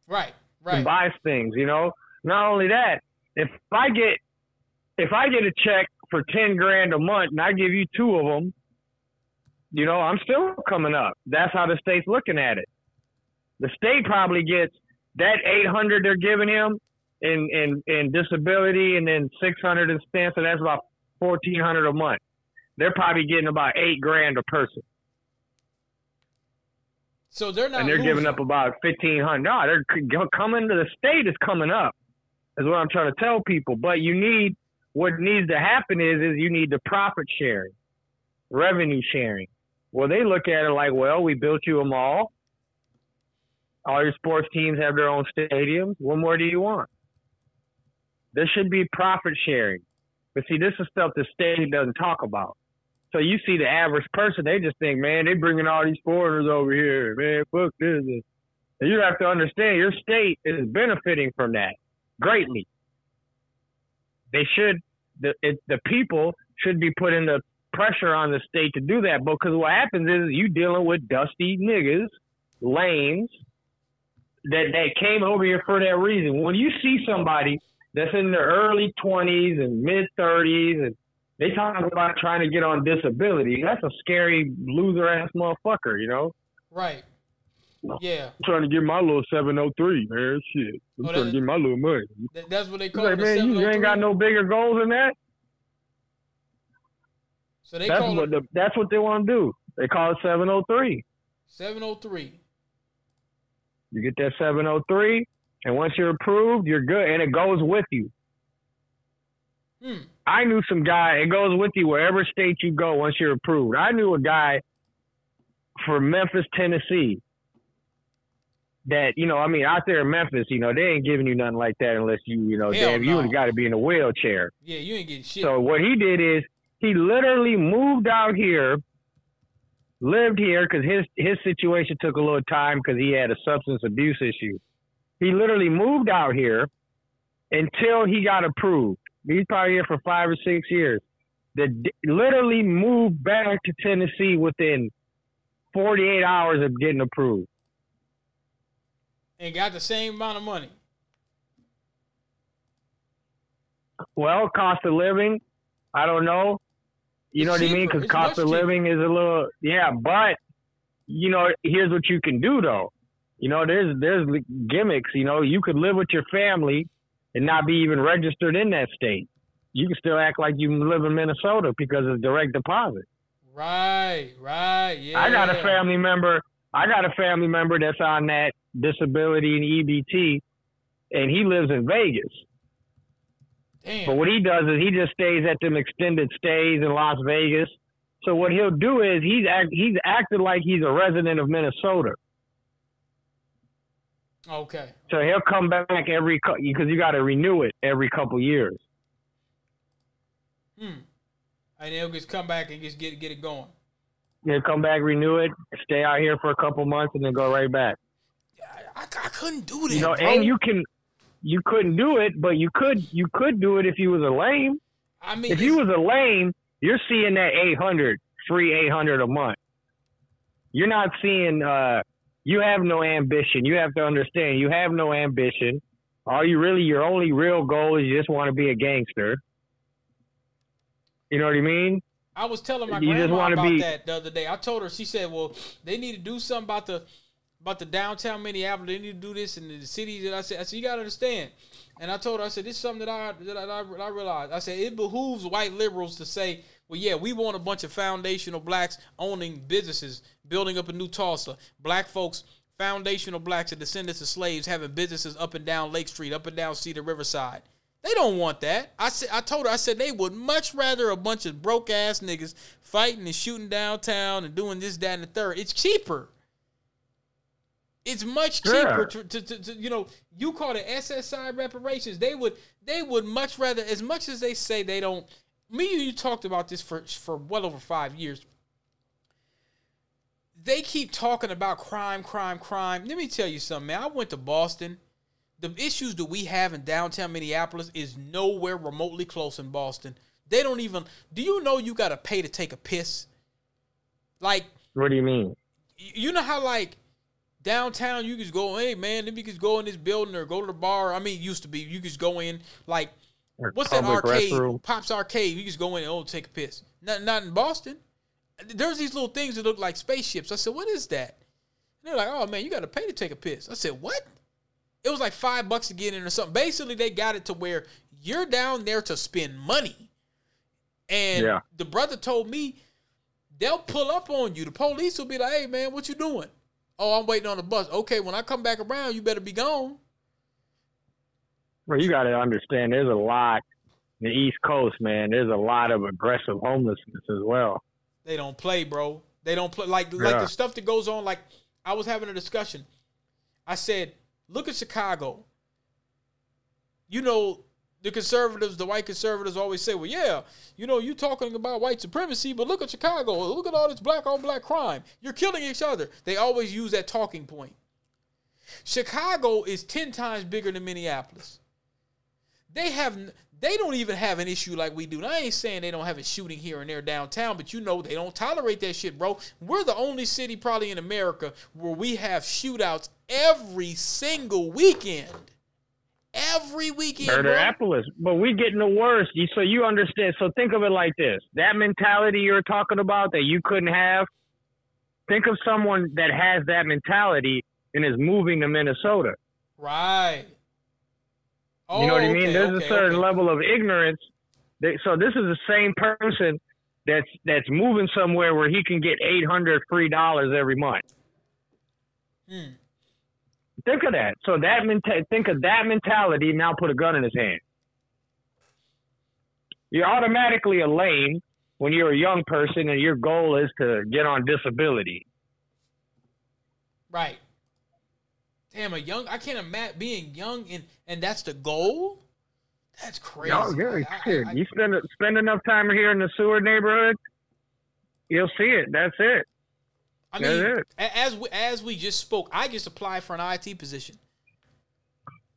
right. and Right. buys things. You know, not only that, if I get if I get a check for ten grand a month and I give you two of them, you know, I'm still coming up. That's how the state's looking at it. The state probably gets that eight hundred they're giving him in in in disability, and then six hundred in stamp, so that's about fourteen hundred a month. They're probably getting about eight grand a person, So they're not. and they're giving up about fifteen hundred. No, they're coming to the state is coming up. Is what I'm trying to tell people. But you need what needs to happen is is you need the profit sharing, revenue sharing. Well, they look at it like, well, we built you a mall. All your sports teams have their own stadiums. What more do you want? There should be profit sharing. But see, this is stuff the state doesn't talk about. So you see the average person, they just think, man, they bringing all these foreigners over here, man, fuck this. And you have to understand, your state is benefiting from that greatly. They should, the it, the people should be putting the pressure on the state to do that. Because what happens is you dealing with dusty niggas, lames, that that came over here for that reason. When you see somebody that's in their early twenties and mid thirties and they talk about trying to get on disability, that's a scary loser ass motherfucker, you know? Right. Yeah. I'm trying to get my little 703, man. Shit. I'm oh, trying to get my little money. That's what they call like, it. man, you ain't got no oh bigger goals than that. So they that's call what it, the, that's what they want to do. They call it 703. 703. You get that 703, and once you're approved, you're good, and it goes with you. Hmm. I knew some guy. It goes with you wherever state you go once you're approved. I knew a guy from Memphis, Tennessee. That you know, I mean, out there in Memphis, you know, they ain't giving you nothing like that unless you, you know, Hell damn, you no. would got to be in a wheelchair. Yeah, you ain't getting shit. So what he did is he literally moved out here, lived here because his his situation took a little time because he had a substance abuse issue. He literally moved out here until he got approved. He's probably here for five or six years. That literally moved back to Tennessee within 48 hours of getting approved. and got the same amount of money. Well, cost of living, I don't know. You know It's what I mean? Because cost of cheaper. living is a little, yeah. But you know, here's what you can do though. You know, there's there's gimmicks. You know, you could live with your family and not be even registered in that state. You can still act like you live in Minnesota because it's direct deposit. Right, right, yeah. I got a family member. I got a family member that's on that disability and EBT, and he lives in Vegas. Damn. But what he does is he just stays at them extended stays in Las Vegas. So what he'll do is he's act, he's acted like he's a resident of Minnesota. okay. So he'll come back every because you got to renew it every couple years. Hmm. And they'll just come back and just get get it going. He'll come back, renew it, stay out here for a couple months, and then go right back. I, I, I couldn't do that. You know, bro. and you can you couldn't do it, but you could you could do it if you was a lame. I mean, If you was a lame, you're seeing that 800, free 800 a month. You're not seeing, uh, you have no ambition. You have to understand, you have no ambition. Are you really, your only real goal is you just want to be a gangster. You know what I mean? I was telling my You grandma about be- that the other day. I told her. She said, "Well, they need to do something about the about the downtown Minneapolis. They need to do this in the cities." And I said, "I said you got to understand." And I told her, I said, "This is something that I that I, that I realized." I said it behooves white liberals to say Well, yeah, we want a bunch of foundational blacks owning businesses, building up a new Tulsa. Black folks, foundational blacks and descendants of slaves having businesses up and down Lake Street, up and down Cedar Riverside. They don't want that. I said I told her I said they would much rather a bunch of broke ass niggas fighting and shooting downtown and doing this, that, and the third. It's cheaper. It's much cheaper to, to, to, to, you know. You call it SSI reparations. They would they would much rather, as much as they say they don't. Me and you talked about this for for well over five years. They keep talking about crime, crime, crime. Let me tell you something, man. I went to Boston. The issues that we have in downtown Minneapolis is nowhere remotely close in Boston. They don't even. Do you know you got to pay to take a piss? Like, what do you mean? You know how like downtown you just go, hey man, let me just go in this building or go to the bar. I mean, it used to be you just go in like or what's that arcade? Restroom. Pops Arcade. You just go in and oh take a piss. Not not in Boston. There's these little things that look like spaceships. I said, what is that? And they're like, oh man, you got to pay to take a piss. I said, what? It was like five bucks to get in or something. Basically, they got it to where you're down there to spend money. And yeah. the brother told me they'll pull up on you. The police will be like, hey man, what you doing? Oh, I'm waiting on the bus. Okay, when I come back around, you better be gone. Well, you got to understand, there's a lot in the East Coast, man. There's a lot of aggressive homelessness as well. They don't play, bro. They don't play like yeah. like the stuff that goes on. Like I was having a discussion. I said, look at Chicago. You know, the conservatives, the white conservatives always say, well, yeah, you know, you talking about white supremacy, but look at Chicago. Look at all this black on black crime. You're killing each other. They always use that talking point. Chicago is 10 times bigger than Minneapolis. They have they don't even have an issue like we do. I ain't saying they don't have a shooting here and there downtown, but you know they don't tolerate that shit, bro. We're the only city probably in America where we have shootouts every single weekend every weekend. Murderapolis, but we getting the worst. So you understand? So think of it like this: that mentality you're talking about that you couldn't have. Think of someone that has that mentality and is moving to Minnesota. Right. Oh, you know what I mean? There's okay, a certain okay. level of ignorance. so this is the same person that's that's moving somewhere where he can get eight hundred free dollars every month. Hmm. Think of that. So that menta- think of that mentality. Now put a gun in his hand. You're automatically a lame when you're a young person and your goal is to get on disability. Right. Damn, a young. I can't imagine being young and and that's the goal. That's crazy. Oh, yeah, shit. you spend spend enough time here in the Seward neighborhood, you'll see it. That's it. I mean, as we, as we just spoke, I just applied for an IT position.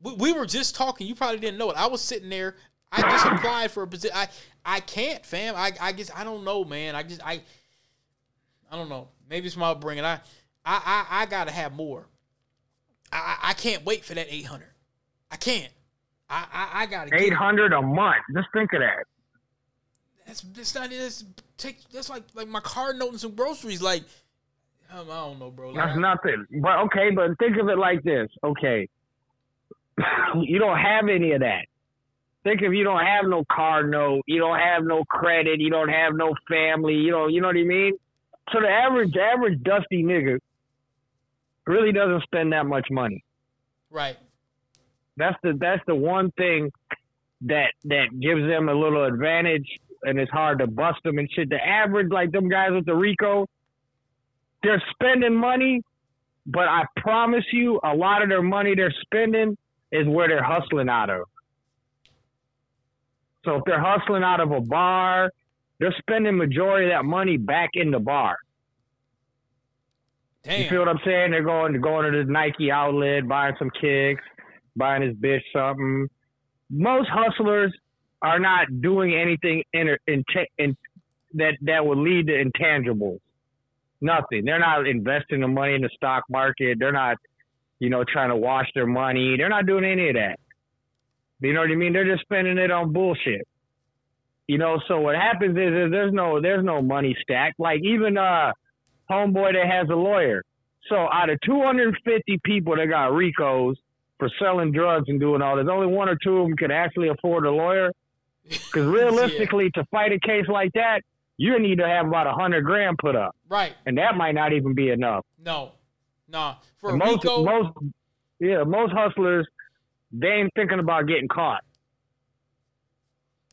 We, we were just talking. You probably didn't know it. I was sitting there. I just applied for a position. I I can't, fam. I I guess I don't know, man. I just I I don't know. Maybe it's my upbringing. I I I, I gotta have more. I I can't wait for that eight hundred. I can't. I I, I gotta eight hundred a month. Just think of that. That's that's not that's take that's like like my car note and some groceries. Like I don't know, bro. That's nothing. But okay, but think of it like this. Okay, you don't have any of that. Think if you don't have no car note, you don't have no credit, you don't have no family, you know, you know what I mean. So the average, average dusty nigga really doesn't spend that much money. Right. That's the that's the one thing that that gives them a little advantage, and it's hard to bust them and shit. The average, like them guys with the Rico, they're spending money, but I promise you, a lot of their money they're spending is where they're hustling out of. So if they're hustling out of a bar, they're spending majority of that money back in the bar. Damn. You feel what I'm saying? They're going to going to the Nike outlet, buying some kicks, buying his bitch something. Most hustlers are not doing anything in, in, in that that would lead to intangibles. Nothing. They're not investing the money in the stock market. They're not, you know, trying to wash their money. They're not doing any of that. You know what I mean? They're just spending it on bullshit. You know, so what happens is, is there's no there's no money stack. Like even uh homeboy that has a lawyer. So out of 250 people that got RICOs for selling drugs and doing all this, only one or two of them could actually afford a lawyer. Because realistically, yeah. to fight a case like that, you need to have about a hundred grand put up, Right. and that might not even be enough. No. Nah. For And most Rico, most yeah most hustlers they ain't thinking about getting caught.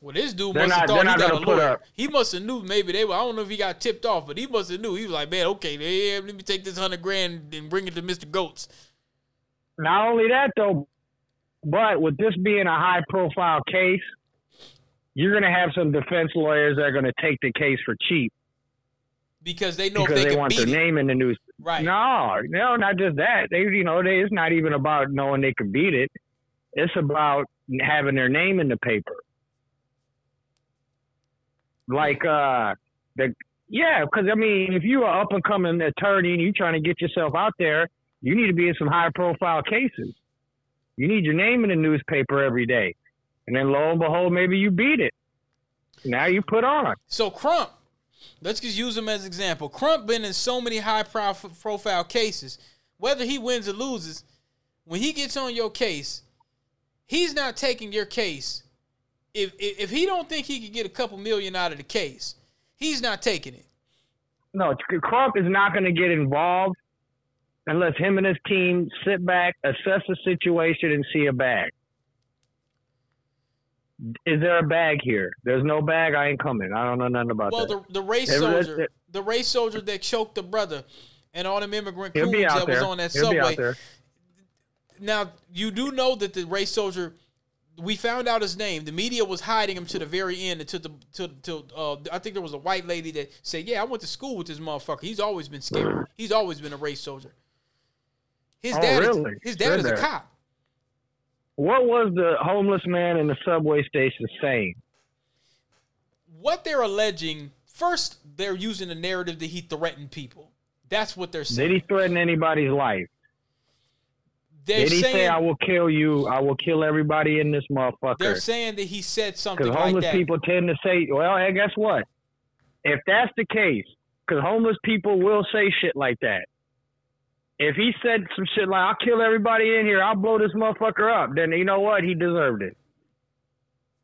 well, this dude they're must have not- thought they're he got a lawyer. up- He must have knew maybe they were. I don't know if he got tipped off, but he must have knew. He was like, man, okay, yeah, let me take this hundred grand and bring it to Mister Goats. Not only that though, but with this being a high profile case, you're gonna have some defense lawyers that are gonna take the case for cheap Because they know because they, they want their it. name in the news. Right. No, no, not just that. They, you know, they, it's not even about knowing they can beat it. It's about having their name in the paper. Like, uh, the yeah, because I mean, if you're an up and coming attorney and you're trying to get yourself out there, you need to be in some high profile cases. You need your name in the newspaper every day, and then lo and behold, maybe you beat it. Now you put on. So Crump, let's just use him as an example. Crump been in so many high prof- profile cases. Whether he wins or loses, when he gets on your case, he's not taking your case. If if, if he don't think he could get a couple million out of the case, he's not taking it. No, Crump is not going to get involved unless him and his team sit back, assess the situation, and see a bag. Is there a bag here? There's no bag. I ain't coming. I don't know nothing about Well, that. Well, the the race It- soldier, it- the race soldier that choked the brother, and all them immigrant coons that was on that He'll subway. there. Now you do know that the race soldier. We found out his name. The media was hiding him to the very end until the to to uh, I think there was a white lady that said, "Yeah, I went to school with this motherfucker. He's always been scary. He's always been a race soldier. His Oh, dad, really? is, his dad is a cop. What was the homeless man in the subway station saying? What they're alleging first, they're using the narrative that he threatened people. That's what they're saying. Did he threaten anybody's life? they're Did he saying say, "I will kill you. I will kill everybody in this motherfucker. they're saying that he said something like that. Because like homeless that. people tend to say, well, hey, guess what? If that's the case, because homeless people will say shit like that. If he said some shit like, I'll kill everybody in here, I'll blow this motherfucker up, then you know what? He deserved it.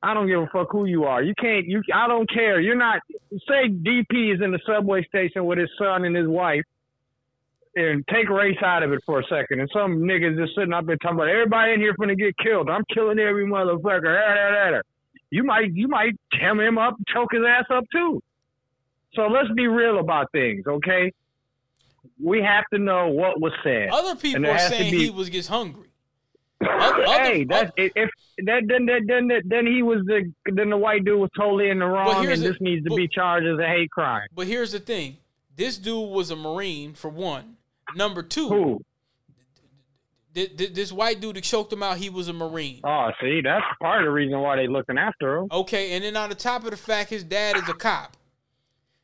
I don't give a fuck who you are. You can't, you, I don't care. You're not, say DP is in the subway station with his son and his wife, and take race out of it for a second, and some niggas just sitting up there talking about everybody in here finna get killed. I'm killing every motherfucker. You might you might hem him up, choke his ass up too. So let's be real about things, okay? We have to know what was said. Other people are saying be- he was just hungry. Other- hey, other- that's if if- that then then then then he was the then the white dude was totally in the wrong, and this needs to but- be charged as a hate crime. But here's the thing: this dude was a marine for one. Number two, Who? thi- thi- this white dude that choked him out, he was a marine. Oh, see, that's part of the reason why they looking after him. Okay, and then on the top of the fact, his dad is a cop.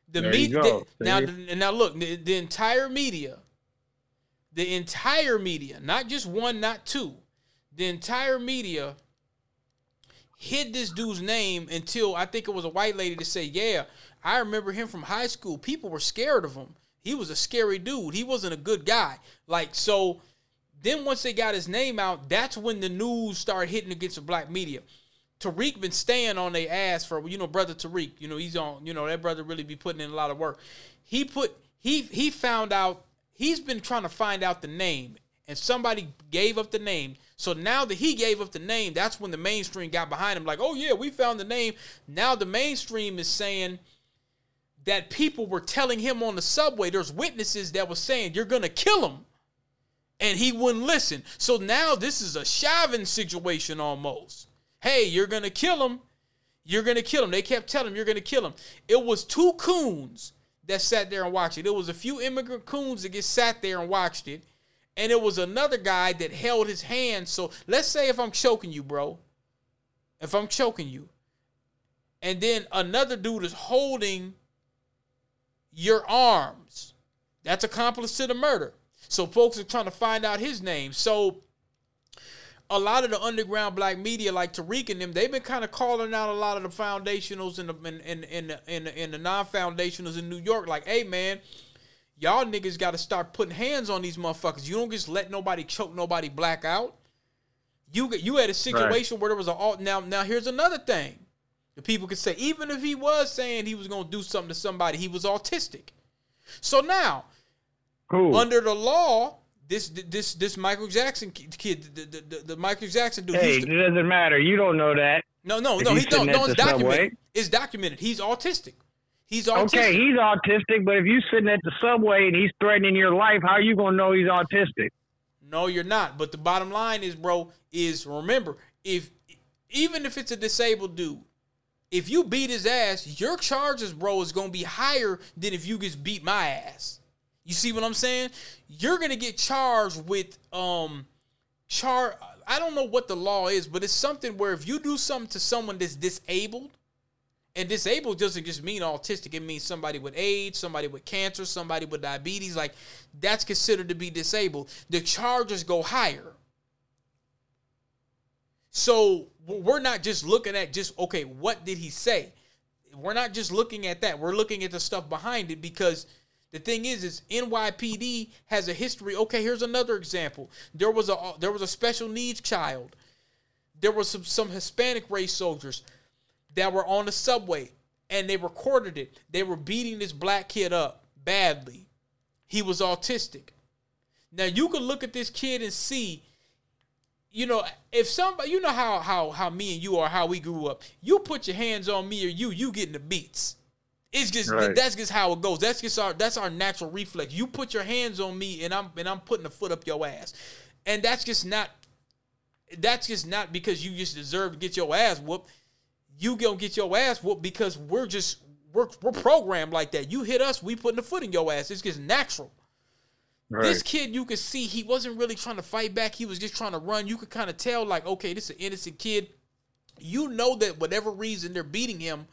The media now, now look, the, the entire media, the entire media, not just one, not two, the entire media hid this dude's name until I think it was a white lady to say, "Yeah, I remember him from high school. People were scared of him. He was a scary dude. He wasn't a good guy." Like so. Then once they got his name out, that's when the news started hitting against the black media. Tariq been staying on their ass for you know brother Tariq. You know he's on. You know that brother really be putting in a lot of work. He put he he found out. He's been trying to find out the name, and somebody gave up the name. So now that he gave up the name, that's when the mainstream got behind him. Like, oh yeah, we found the name. Now the mainstream is saying that people were telling him on the subway. There's witnesses that were saying you're gonna kill him and he wouldn't listen. So now this is a Chauvin situation almost. Hey, you're gonna kill him. You're gonna kill him. They kept telling him you're gonna kill him. It was two coons that sat there and watched it. There was a few immigrant coons that just sat there and watched it, and it was another guy that held his hand. So let's say if I'm choking you, bro, if I'm choking you, and then another dude is holding your arms, that's accomplice to the murder. So folks are trying to find out his name. So a lot of the underground black media, like Tariq and them, they've been kind of calling out a lot of the foundationals and the and and and the, and the, and the non-foundationals in New York, like, hey man, y'all niggas got to start putting hands on these motherfuckers. You don't just let nobody choke nobody black out. You get you had a situation where there was a alt. Now now here's another thing. The people could say, even if he was saying he was going to do something to somebody, he was autistic. So now, Who? under the law, this this this Michael Jackson kid, the, the, the, the Michael Jackson dude. hey, he's it doesn't matter. You don't know that. no, no, no. he's He don't. No, it's the documented. subway- It's documented. He's autistic. He's autistic. Okay, he's autistic, but if you sitting at the subway and he's threatening your life, how are you gonna know he's autistic? No, you're not. But the bottom line is, bro, is remember if even if it's a disabled dude, if you beat his ass, your charges, bro, is gonna be higher than if you just beat my ass. You see what I'm saying? You're gonna get charged with um char. I don't know what the law is, but it's something where if you do something to someone that's disabled, and disabled doesn't just mean autistic. It means somebody with AIDS, somebody with cancer, somebody with diabetes. Like that's considered to be disabled. The charges go higher. So we're not just looking at just okay, what did he say? We're not just looking at that. We're looking at the stuff behind it because the thing is, is NYPD has a history. Okay, here's another example. There was a uh, there was a special needs child. There was some some Hispanic race soldiers that were on the subway and they recorded it. They were beating this black kid up badly. He was autistic. Now you can look at this kid and see, you know, if somebody, you know how how how me and you are, how we grew up. You put your hands on me or you, you getting the beats. It's just Right. that's just how it goes. That's just our that's our natural reflex. You put your hands on me and I'm and I'm putting a foot up your ass, and that's just not. That's just not because you just deserve to get your ass whooped. You gonna get your ass whooped because we're just we're we're programmed like that. You hit us, we putting a foot in your ass. It's just natural. Right. This kid, you could see he wasn't really trying to fight back. He was just trying to run. You could kind of tell, like, okay, this is an innocent kid. You know that whatever reason they're beating him,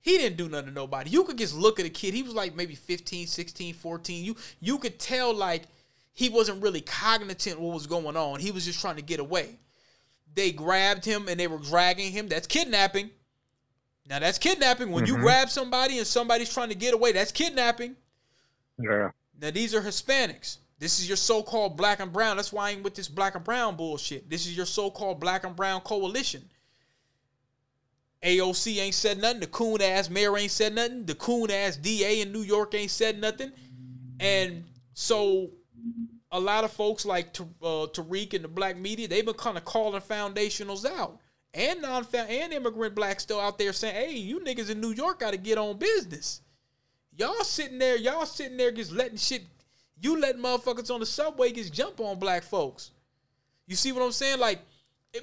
he didn't do nothing to nobody. You could just look at a kid. He was like maybe 15, 16, 14. You you could tell like he wasn't really cognizant what was going on. He was just trying to get away. They grabbed him and they were dragging him. That's kidnapping. Now that's kidnapping. When you mm-hmm. grab somebody and somebody's trying to get away, that's kidnapping. yeah. Now these are Hispanics. This is your so-called black and brown. That's why I ain't with this black and brown bullshit. This is your so-called black and brown coalition. AOC ain't said nothing. The coon ass mayor ain't said nothing. The coon ass DA in New York ain't said nothing. And so a lot of folks like uh, Tariq and the black media, they've been kind of calling foundationals out. And non and immigrant blacks still out there saying, hey, you niggas in New York got to get on business. Y'all sitting there, y'all sitting there just letting shit, you letting motherfuckers on the subway just jump on black folks. You see what I'm saying? Like,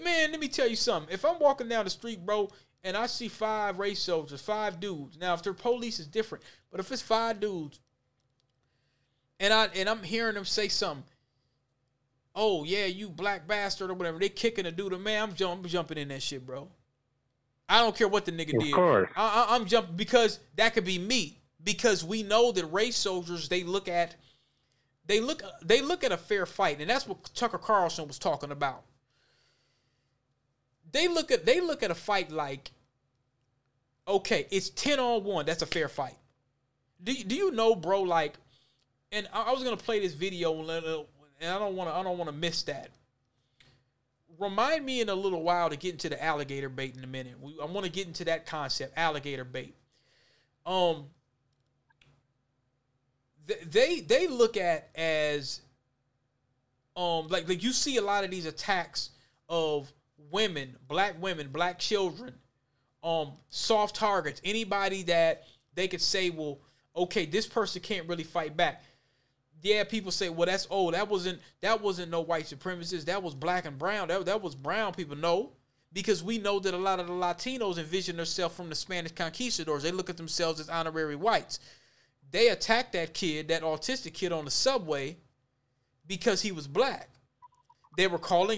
man, let me tell you something. If I'm walking down the street, bro, and I see five race soldiers, five dudes. Now, if they're police, it's different. But if it's five dudes, and I and I'm hearing them say something, oh yeah, you black bastard or whatever, they kicking a dude, man, I'm, jump, I'm jumping in that shit, bro. I don't care what the nigga Of did. Of course. I, I, I'm jumping because that could be me. Because we know that race soldiers, they look at, they look, they look at a fair fight, and that's what Tucker Carlson was talking about. They look at, they look at a fight like, okay, it's ten on one. That's a fair fight. Do do you know, bro? Like, and I, I was gonna play this video, and and I don't want to, I don't want to miss that. Remind me in a little while to get into the alligator bait in a minute. We, I want to get into that concept, alligator bait. Um, th- they they look at as um like like you see a lot of these attacks of women, black women, black children, um soft targets, anybody that they could say, well, okay, this person can't really fight back. Yeah, people say, well, that's old. that wasn't that wasn't no white supremacists, that was black and brown, that that was brown people. No, because we know that a lot of the Latinos envision themselves from the Spanish conquistadors. They look at themselves as honorary whites. They attacked that kid, that autistic kid on the subway, because he was black. They were calling